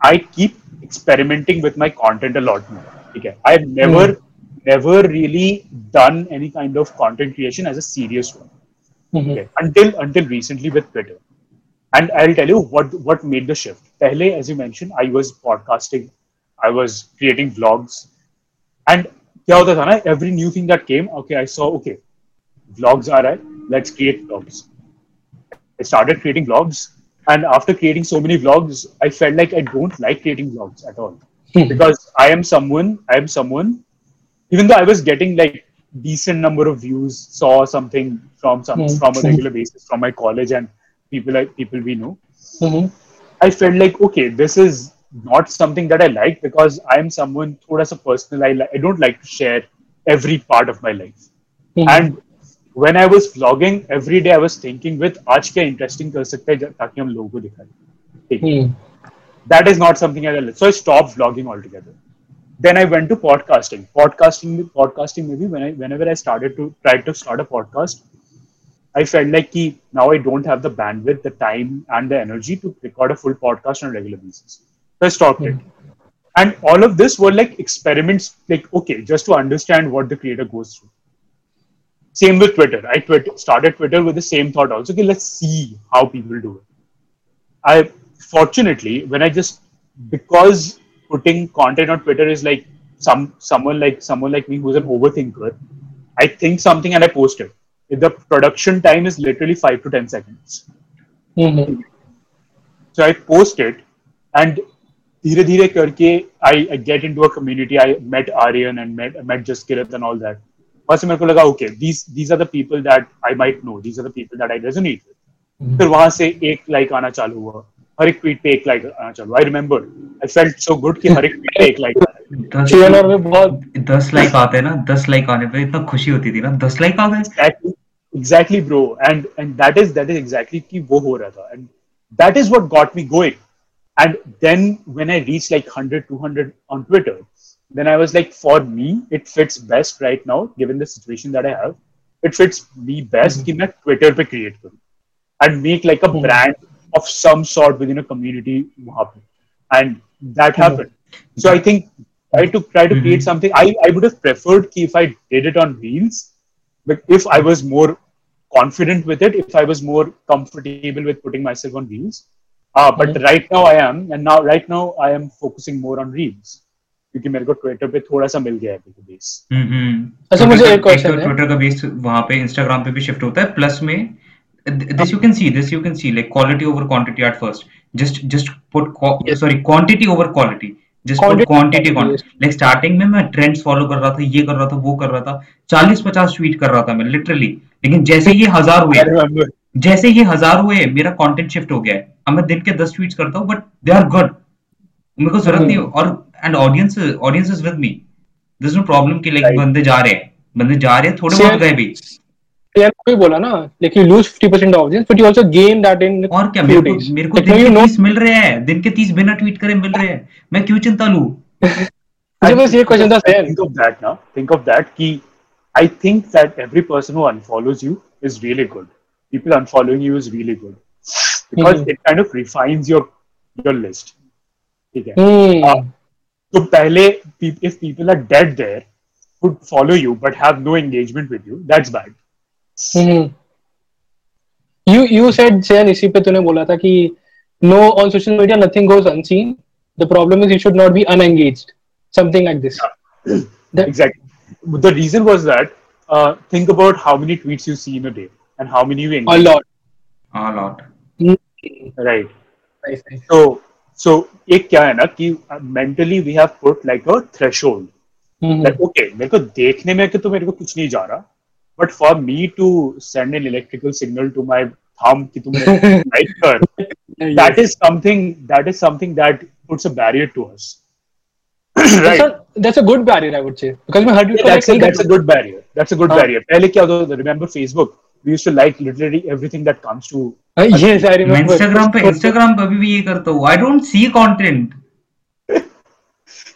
I keep experimenting with my content a lot more. Okay, I've never mm. never really done any kind of content creation as a serious one. Mm-hmm. Okay, until until recently with Twitter. And I'll tell you what what made the shift. Pehle, as you mentioned, I was podcasting, I was creating vlogs, and क्या होता था ना every new thing that came, okay, I saw okay, vlogs are right, let's create vlogs. I started creating vlogs and after creating so many vlogs, I felt like I don't like creating vlogs at all. Hmm. because I am someone, I am someone, even though I was getting like decent number of views, saw something from some mm-hmm. from a regular basis from my college and people like people we know. Mm-hmm. I felt like okay, this is not something that I like because I am someone who has a personal. I, I don't like to share every part of my life. Mm-hmm. And when I was vlogging every day, I was thinking with आज क्या interesting कर सकते हैं ताकि हम लोगों को दिखाएं. Hmm. That is not something I like. So I stopped vlogging altogether. Then I went to podcasting. Podcasting, podcasting maybe when I whenever I started to try to start a podcast, I felt like ki, now I don't have the bandwidth, the time, and the energy to record a full podcast on a regular basis. So I stopped mm. it. And all of this were like experiments, like okay, just to understand what the creator goes through. Same with Twitter. I twit- started Twitter with the same thought also. Okay, let's see how people do it. I fortunately, when I just because putting content on Twitter is like some someone like someone like me who's an overthinker. I think something and I post it. The production time is literally five to ten seconds. Mm-hmm. So I post it, and धीरे धीरे करके I, I get into a community. I met Aryan and met met Jaskirat and all that. वहाँ से मेरे को लगा okay these these are the people that I might know these are the people that I resonate with फिर वहाँ से एक like आना चालू हुआ हर एक ट्वीट पे एक लाइक आना चालू I remember I felt so good कि हर एक ट्वीट पे एक लाइक बहुत दस लाइक आते हैं ना दस लाइक आने पे इतना खुशी होती थी ना। दस लाइक आ गए। Exactly bro and and that is that is exactly कि वो हो रहा था। And that is what got me going and then when i reached like 100 200 on twitter then I was like, for me, it fits best right now, given the situation that I have. It fits me best mm-hmm. कि Twitter पे create करूँ and make like a mm-hmm. brand of some sort within a community And that mm-hmm. happened. So I think try to try to mm-hmm. create something. I, I would have preferred ki if I did it on Reels, but if I was more confident with it, if I was more comfortable with putting myself on Reels. Uh, but mm-hmm. right now I am, and now right now I am focusing more on Reels. क्योंकि मेरे को Twitter पे थोड़ा सा मिल गया है base अच्छा मुझे एक क्वेश्चन है। ट्विटर का बेस वहाँ पे इंस्टाग्राम पे भी शिफ्ट होता है प्लस में this you can see this you can see like quality over quantity at first. Just just put yes. sorry quantity over quality. Just quantity, put quantity quantity like starting में मैं trends follow कर रहा था ये कर रहा था वो कर रहा था चालीस पचास ट्वीट कर रहा था मैं लिटरली लेकिन जैसे ये हज़ार हुए जैसे ये हज़ार हुए मेरा कंटेंट शिफ्ट हो गया है। अब मैं दिन के दस ट्वीट्स करता हूँ बट दे आर गुड मेरे को ज़रूरत नहीं और and audience audience is with me this no problem कि लाइक बंदे जा रहे हैं। बंदे जा रहे हैं थोड़े बहुत गए भी। यार कोई बोला ना like you lose 50% audience but you also gain that in और क्या मेरे को मेरे को दिन के 30 मिल रहे हैं दिन के 30 बिना ट्वीट करे मिल रहे हैं। मैं क्यों चिंता लूँ? मुझे बस ये क्वेश्चन था सर थिंक ऑफ़ दैट ना। थिंक ऑफ़ दैट कि I think that every person who unfollows you is really good people unfollowing you is really good. Because mm-hmm. it kind of refines your your list. ठीक है? Mm. uh, तो पहले if people are dead there would follow you but have no engagement with you that's bad you you said चैन इसी पे तूने बोला था कि no on social media nothing goes unseen the problem is you should not be unengaged something like this exactly the reason was that uh, think about how many tweets you see in a day and how many you engage. a lot a lot right nice, nice. so so एक क्या है ना कि mentally we have put like a threshold mm-hmm. like मेरे को देखने में कि तो मेरे को कुछ नहीं जा रहा But for me to send an electrical signal to my thumb कि तुम like कर, that is something that is something that puts a barrier to us. right. That's a, that's a good barrier, I would say. Because I heard you yeah, that's, a, that's a good barrier. That's a good uh-huh. barrier. पहले क्या होता Remember Facebook? We used to like literally everything that comes to. Uh, yes, I remember. Instagram पे Instagram पे भी ये करता हूँ. I don't see content.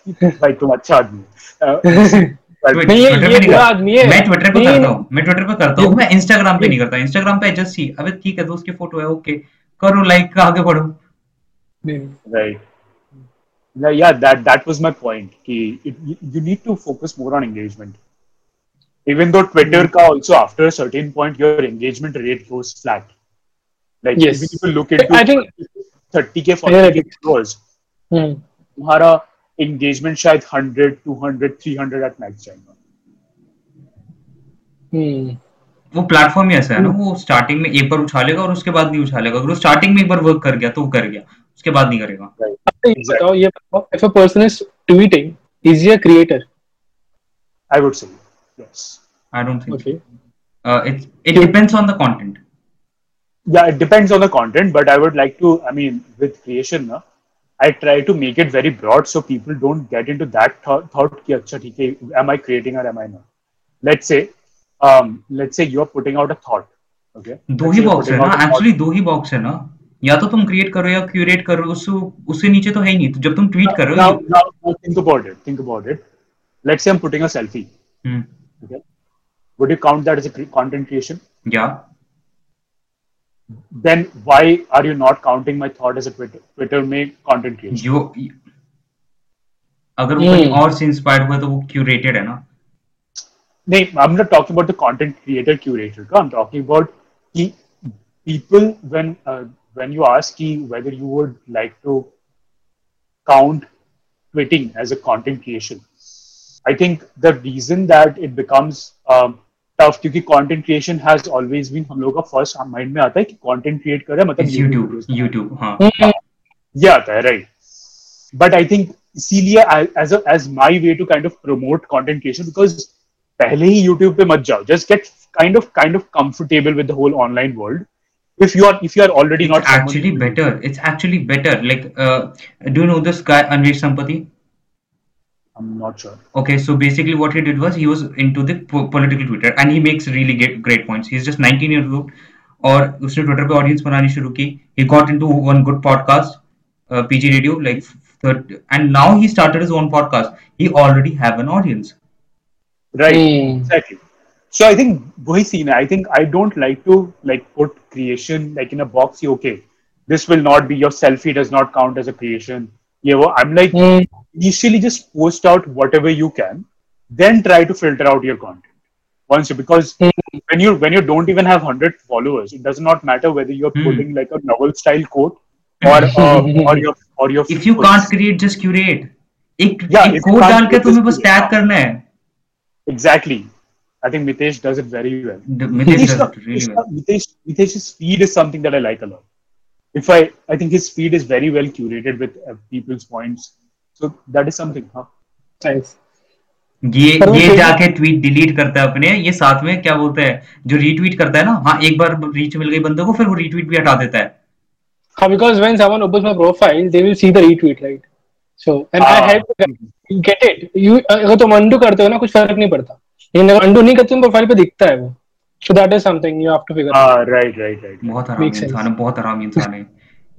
भाई तुम अच्छा आदमी मैं ये ये आदमी है मैं ट्विटर पे करता हूँ मैं ट्विटर पे करता हूँ मैं इंस्टाग्राम पे नहीं करता इंस्टाग्राम पे जस्ट सी अबे ठीक है दोस्त की फ़ोटो है ओके करो लाइक आगे बढ़ो right yeah that that was my point ki it, you need to focus more on engagement even though twitter ka also after a certain point your engagement rate goes flat. Like yes. if you look into i think 30k 40k followers hmm. तुम्हारा engagement शायद hundred two hundred three hundred at max जाएगा hmm. वो platform ही ऐसा है ना वो starting में एक बार उछालेगा लेगा और उसके बाद नहीं उछालेगा अगर वो स्टार्टिंग में एक बार वर्क कर गया तो वो कर गया उसके बाद नहीं करेगा। बताओ ये if a person is tweeting is he a creator I would say yes I don't think okay it it depends on the content yeah it depends on the content but i would like to i mean with creation na, I try to make it very broad so people don't get into that th- thought ki, Achha, am I creating or am I not? Let's say, um, let's say you're putting out a thought. Okay. दो ही box है ना actually दो ही box है ना या तो तुम create करो या क्यूरेट करो उससे उससे नीचे तो है ही नहीं तो जब तुम ट्वीट कर रहे हो now, now think about it think about it let's say i'm putting a selfie hmm. okay would you count that as a content creation yeah then why are you not counting my thought as a Twitter Twitter में content creation? You, अगर वो कहीं और से inspired हुआ तो वो curated है ना नहीं I'm not talking about the content creator curator I'm talking about कि people when uh, when you ask कि whether you would like to count tweeting as a content creation I think the reason that it becomes um, tough क्योंकि content creation has always been हम लोग का first mind में आता है कि content create कर रहे हैं मतलब यूट्यूब यूट्यूब हाँ। ये आता है राइट बट आई थिंक इसीलिए as as my way to kind of promote content creation because पहले ही यूट्यूब पे मत जाओ। Just get kind of kind of comfortable with the whole online world if you are if you are already it's not actually better. It's actually better. Like uh, do you know this guy Anvesh Sampati I'm not sure. Okay, so basically what he did was he was into the po- political Twitter and he makes really great, great points. He's just 19 years old और उसने Twitter पे audience बनानी शुरू की he got into one good podcast uh, PG radio like third, and now he started his own podcast he already have an audience right mm. exactly so I think वही scene I think I don't like to like put creation like in a box okay this will not be your selfie does not count as a creation yeah well, I'm like mm initially just post out whatever you can, then try to filter out your content. Once you, because mm. when you when you don't even have hundred followers, it does not matter whether you're mm. putting like a novel style quote or uh, or your or your. If you can't create, just curate. एक yeah, एक code डाल के तुम्हें बस tag करना है Exactly. I think Mitesh does it very well. Mitesh, does it really well. Mitesh, Mitesh's feed is something that I like a lot. If I, I think his feed is very well curated with uh, people's points. so that is something हाँ thanks ये ये जाके tweet delete करता है अपने ये साथ में क्या बोलते हैं? जो रीट्वीट करता है ना हाँ एक बार रीच मिल गई बंदों को फिर वो रीट्वीट भी हटा देता है। हाँ because when someone opens my profile they will see the retweet right so and I have get it you अगर तुम अंडू करते हो ना कुछ फ़र्क नहीं पड़ता। लेकिन अगर अंडू नहीं करते तुम प्रोफ़ाइल पे दिखता है वो। So that is something you have to figure out right right right बहुत आराम इंसान है बहुत आराम इंसान है।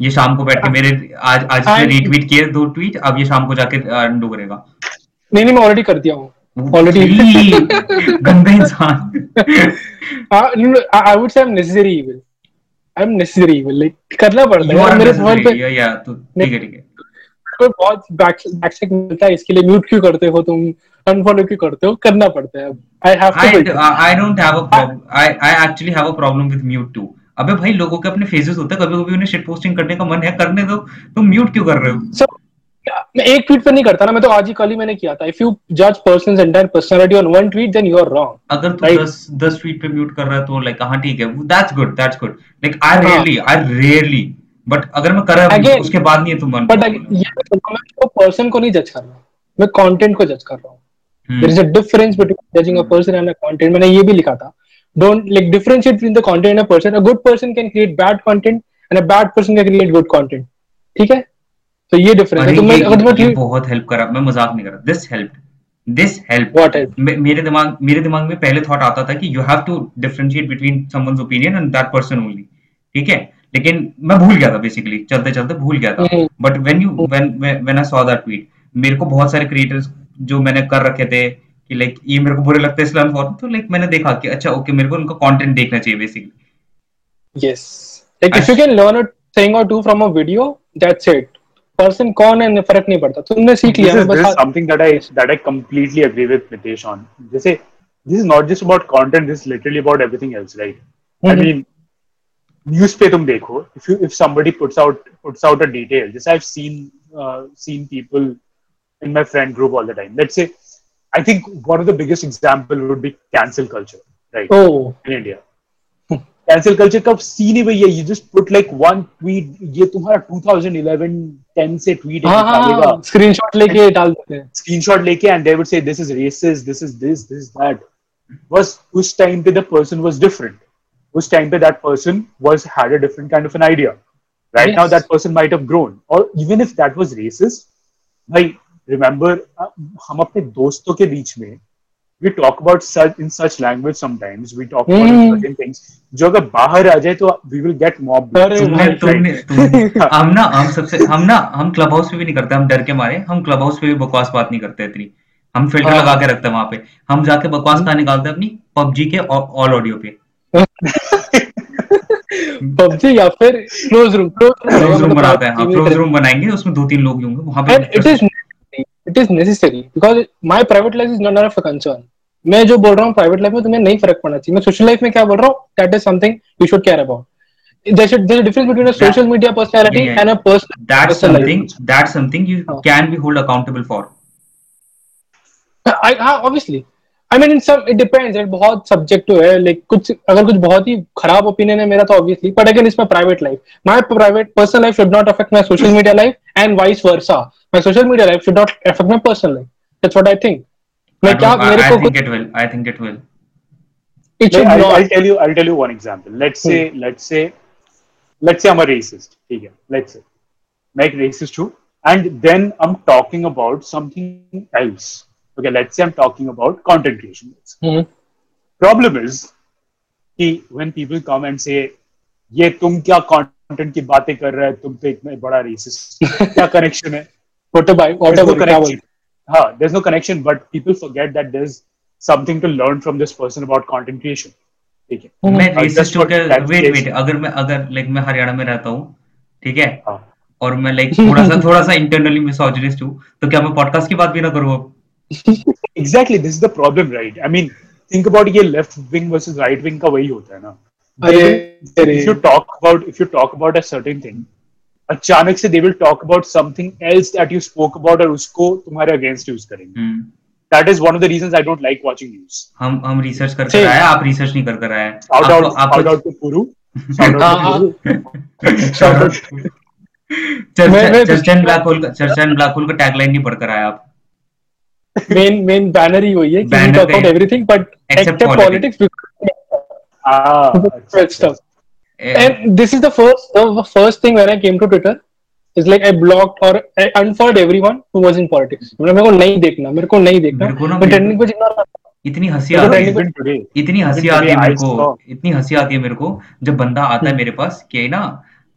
ये शाम को बैठ के मेरे आज आज इसने रीट्वीट किए दो ट्वीट अब ये शाम को जाके अंडू करेगा। नहीं नहीं मैं ऑलरेडी कर दिया हूँ। ऑलरेडी गंदा इंसान। I would say I am necessary evil I am necessary evil like करना पड़ता है मेरे फ़ोन पे या या तो ठीक है ठीक है। कोई बहुत बैक बैक मिलता है इसके लिए। म्यूट क्यों करते हो तुम? अनफॉलो क्यों करते हो? करना पड़ता है I have to I don't have a problem I I actually have a problem with mute to अबे भाई लोगों के अपने फेजेस होते हैं कभी कभी उन्हें शिट पोस्टिंग करने का मन है करने दो तुम म्यूट क्यों कर रहे हो? So, मैं एक ट्वीट पे नहीं करता ना मैं तो आज ही कल ही मैंने किया था। इफ़ यू जज person's entire personality on one tweet then you are wrong अगर तू 10 10 ट्वीट पे म्यूट कर रहा है तो लाइक हाँ ठीक है that's good that's good like I really I really but अगर मैं कर रहा हूँ उसके बाद नहीं है तुम बट ये मैं पर्सन को नहीं जज कर रहा मैं कंटेंट को जज कर रहा हूँ। There is a difference between judging a person and a content मैंने ये भी लिखा था। Don't like differentiate between the content and a person. A good person can create bad content and a bad person can create good content. ठीक है? तो ये difference है। तो मैं अगर मैं बहुत हेल्प करा। मैं मज़ाक नहीं कर रहा। This help this help what help मेरे दिमाग मेरे दिमाग में पहले थॉट आता था कि you have to differentiate between someone's opinion and that person only ठीक है? लेकिन मैं भूल गया था बेसिकली चलते चलते भूल गया था। But when you when when I saw that tweet मेरे को बहुत सारे क्रिएटर्स जो मैंने कर रखे थे कि लाइक ये मेरे को बुरे लगते हैं इस्लाम तो लाइक मैंने देखा कि अच्छा ओके मेरे को उनका कंटेंट देखना चाहिए basically yes like if you can learn a thing और to from a video that's it person कौन है ने फ़र्क नहीं पड़ता। तुमने सीख लिया बस something that I that I completely agree with Nitesh on जैसे this is not just about content this literally about everything else right I mean news पे तुम देखो if you if somebody puts out puts out a detail जैसे I have seen seen people in my friend group all the time let's say I think one of the biggest example would be cancel culture, right? Oh, in India. cancel culture कब scene ही भैया you just put like one tweet ये तुम्हारा 2011 10 से tweet हाँ हाँ screenshot लेके डाल देते हैं screenshot लेके and they would say this is racist this is this this is that was उस time पे the person was different उस time पे that person was had a different kind of an idea right yes. now that person might have grown or even if that was racist भाई remember uh, हम अपने दोस्तों के बीच में we talk about such in such language sometimes we talk about mm. certain things. जो अगर बाहर आ जाए तो we will get mobbed. तुमने तुमने हम ना हम सबसे हम ना हम क्लब हाउस पे भी नहीं करते हम डर के मारे हम क्लब हाउस पे भी बकवास बात नहीं करते इतनी। हम फ़िल्टर लगा के रखते हैं वहाँ पे। हम जाके बकवास कहाँ निकालते हैं अपनी? पबजी के ऑल ऑडियो पे। पबजी या फिर क्लोज रूम क्लोज रूम बनाते हैं हाँ क्लोज रूम बनाएँगे उसमें दो तीन लोग होंगे वहाँ पे it is it is necessary because my private life is not of a concern मैं जो बोल रहा हूँ प्राइवेट लाइफ में तुम्हें नहीं फ़र्क पड़ना चाहिए। मैं सोशल लाइफ में क्या बोल रहा हूँ? That is something you should care about there should there's a difference between a social that, media personality yeah, and a person that's something life. that's something you oh. can be hold accountable for. I, I obviously. I mean in some it depends it बहुत subjective है like कुछ अगर कुछ बहुत ही खराब opinion है मेरा तो ऑब्वियसली बट अगेन इसमें private life my private personal life should not affect my social media life and vice versa my social media life should not affect my personal life that's what I think मैं क्या मेरे को think it will i think it will it should I'll, I'll tell you i'll tell you one example let's say hmm. let's say let's say i'm a racist ठीक है let's say मैं एक racist हूँ and then i'm talking about something else okay, let's say I'm talking about content creation. Mm-hmm. Problem is कि when people come and say ये तुम क्या content की बातें कर रहे हो तुम तो इतना बड़ा रेसिस्ट क्या कनेक्शन है हाँ there's no connection but people forget that there's something to learn from this person about content creation ठीक है मैं होकर वेट वेट अगर मैं अगर लाइक मैं हरियाणा में रहता हूँ ठीक है हाँ. और मैं लाइक थोड़ा सा थोड़ा सा इंटरनली मिसोजिनिस्ट हूँ तो क्या मैं पॉडकास्ट की बात भी ना करूँ exactly this is the problem right i mean think about ये left wing versus right wing का वही होता है ना if you talk about if you talk about a certain thing अचानक से they will talk about something else that you spoke about और उसको तुम्हारे against use करेंगे hmm. that is one of the reasons I don't like watching news. हम हम research कर कर आए आप रिसर्च नहीं कर कर आए Shout out, shout out to Puru. Shout out to Puru. Shout out. चर्चन ब्लैक होल का चर्चन ब्लैक होल का टैगलाइन नहीं पढ़कर आए आप मेन मेन बैनर ही वही है कि talk about everything but Except except politics Ah, and this is the first the first thing when I came to Twitter is like I blocked or I unfollowed everyone who was in politics. मतलब मेरे को नहीं देखना मेरे को नहीं देखना। को मैं ट्रेंडिंग पे जितना इतनी हँसी आती है। इतनी हँसी आती है मेरे को इतनी हँसी आती है मेरे को जब बंदा आता है मेरे पास कि ना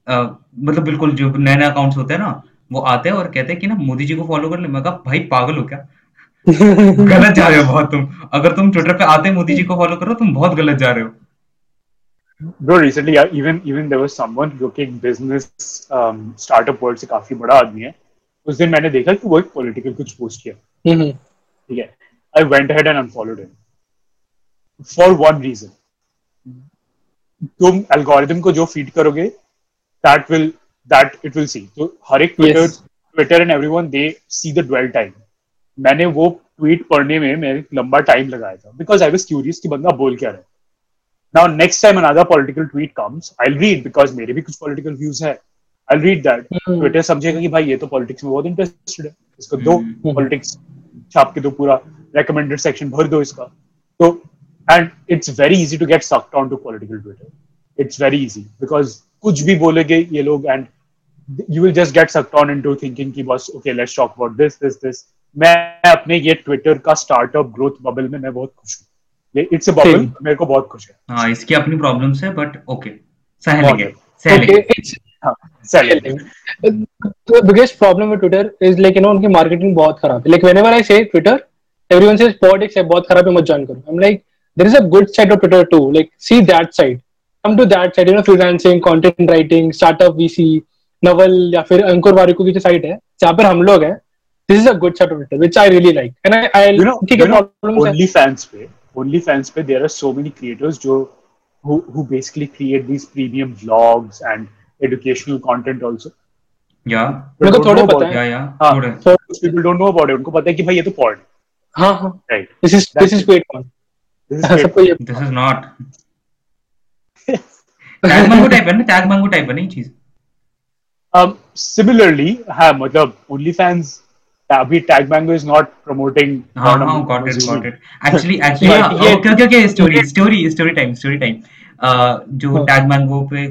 मतलब बिल्कुल जो नए नए अकाउंट्स होते हैं ना वो आते हैं और कहते हैं कि ना मोदी जी को फॉलो कर ले। मैं कहा भाई पागल हो क्या? गलत जा रहे हो बहुत तुम। अगर तुम ट्विटर पे आते मोदी जी को फॉलो करो तुम बहुत गलत जा रहे हो। Bro, recently, yeah, even even there was someone जो कि एक business um, startup world से काफ़ी बड़ा आदमी है उस दिन मैंने देखा कि वो एक political कुछ पोस्ट किया हम्म, ठीक है I went ahead and unfollowed him for one reason तुम algorithm को जो feed करोगे that will that it will see तो हर एक Twitter Yes. Twitter and everyone they see the dwell time मैंने वो ट्वीट पढ़ने में मेरे लंबा टाइम लगाया था बिकॉज़ आई वाज क्यूरियस कि बंदा बोल क्या रहा है Now, next time another political tweet comes, I'll read because मेरे भी कुछ political views है. I'll read that. Hmm. Twitter समझेगा कि भाई ये तो politics में बहुत interested है. इसको दो हम्म। politics छाप के दो पूरा recommended section भर दो इसका. तो and it's very easy to get sucked onto political Twitter. It's very easy because कुछ भी बोलेंगे ये लोग and you will just get sucked on into thinking कि बस okay let's talk about this this this. मैं अपने ये Twitter का startup growth bubble में मैं बहुत खुश हूँ. इट्स अ बबल मेरे को बहुत खुश है. हाँ इसकी अपनी प्रॉब्लम्स है बट ओके सह बहुत लेंगे है। सह लेंगे Okay, it's हाँ, selling. the biggest problem with Twitter is like you know उनकी marketing बहुत खराब है. Like whenever I say Twitter, everyone says politics है बहुत खराब है मत join करो. I'm like there is a good side of Twitter too. Like see that side. Come to that side. You know freelancing, content writing, startup VC, Naval या फिर अंकुर वारिको की जो साइट है जहाँ पर हम लोग हैं. This is a good side of Twitter which I really like. And I I You know, ठीक you है know problems only fans पे only fans पे there are so many creators जो who who basically create these premium vlogs and educational content also. They मेरे को थोड़े पता है. या या हाँ, So Most people don't know about it. उनको पता है कि भाई ये तो pod है. हाँ हाँ. Right. This is this is paid one. This is. सबको ये this is not tag mango type है ना टैग मंगो टाइप है ना ये चीज़ Um, similarly, हाँ मतलब OnlyFans अभी Tag Mango is not promoting. हाँ हाँ got it got it actually actually. Okay okay okay story story story time story time जो हाँ. टैग मैंगो पे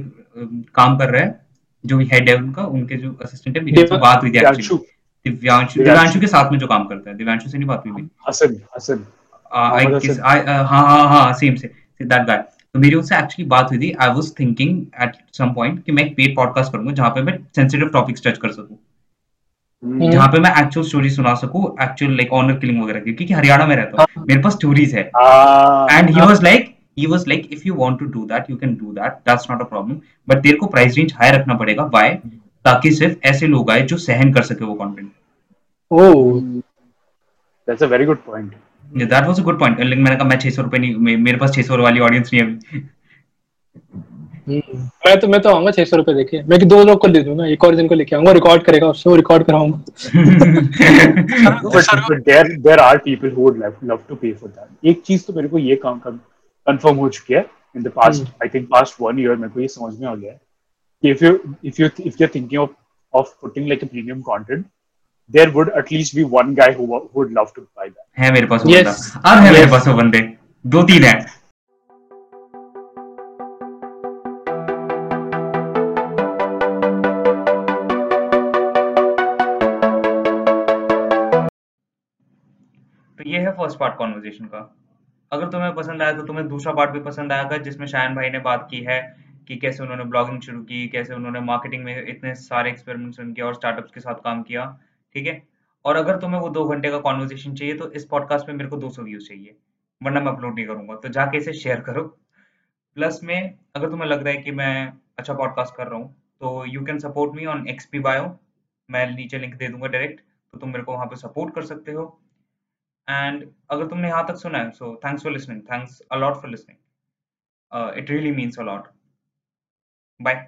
काम कर रहा है जो हेड है उनका उनके जो असिस्टेंट है मेरी उनसे बात हुई थी एक्चुअली दिव्यांशु दिव्यांशु। के साथ में जो काम करता है दिव्यांशु से नहीं बात हुई मेरी हसन हसन आई हसन। आई हाँ हाँ हाँ सेम से दैट गाय तो मेरी उससे एक्चुअली बात हुई थी I was thinking at some point कि मैं एक पेड पॉडकास्ट करूँगा जहाँ पे मैं सेंसिटिव टॉपिक्स टच कर सकूँ जहाँ पे मैं एक्चुअल स्टोरी सुना सकूँ एक्चुअल लाइक ऑनर किलिंग वगैरह की क्योंकि हरियाणा में रहता हूँ। मेरे पास स्टोरीज है। हाँ, and he हाँ, was like he was like if you want to do that you can do that. That's not a problem. But तेरे को प्राइस रेंज हाई रखना पड़ेगा। Why? ताकि सिर्फ़ ऐसे लोग आए जो सहन कर सके वो content Oh. That's a very good point. That was a good point लेकिन मैंने कहा मैं 600 रुपए नहीं मेरे पास 600 वाली ऑडियंस नहीं है अभी। हम्म। हम्म। मैं तो मैं तो आऊँगा छह सौ रुपए देखिए मैं दो लोग को ले दूँगा एक और दिन को लेके आऊँगा रिकॉर्ड करेगा उससे वो रिकॉर्ड कराऊँगा एक चीज़ तो मेरे को ये काम का कंफर्म हो चुकी है in the past I think past one year मेरे को ये समझ में आ गया कि if you if you if you are thinking of of putting like a premium content there would at least be one guy who would love to buy that है मेरे पास वो बंदा। अब है मेरे पास वो बंदे। दो तीन है। फ़र्स्ट पार्ट कॉन्वर्जेशन का। अगर तुम्हें पसंद आया तो तुम्हें दूसरा पार्ट भी पसंद आएगा, जिसमें शायन भाई ने बात की है कि कैसे उन्होंने ब्लॉगिंग शुरू की, कैसे उन्होंने मार्केटिंग में इतने सारे एक्सपेरिमेंट्स किए और स्टार्टअप्स के साथ काम किया, ठीक है? और अगर तुम्हें वो दो घंटे का कॉन्वर्जेशन चाहिए तो इस पॉडकास्ट में मेरे को 200 व्यूज़ चाहिए, वरना मैं अपलोड नहीं करूँगा। तो जाके इसे शेयर करो। प्लस में अगर तुम्हें लग रहा है कि मैं अच्छा पॉडकास्ट कर रहा हूँ तो you can support me on XP bio मैं नीचे लिंक दे दूँगा डायरेक्ट तो तुम मेरे को वहाँ पे सपोर्ट कर सकते हो। एंड अगर तुमने यहाँ तक सुना है so thanks for listening thanks a lot for listening it really means a lot bye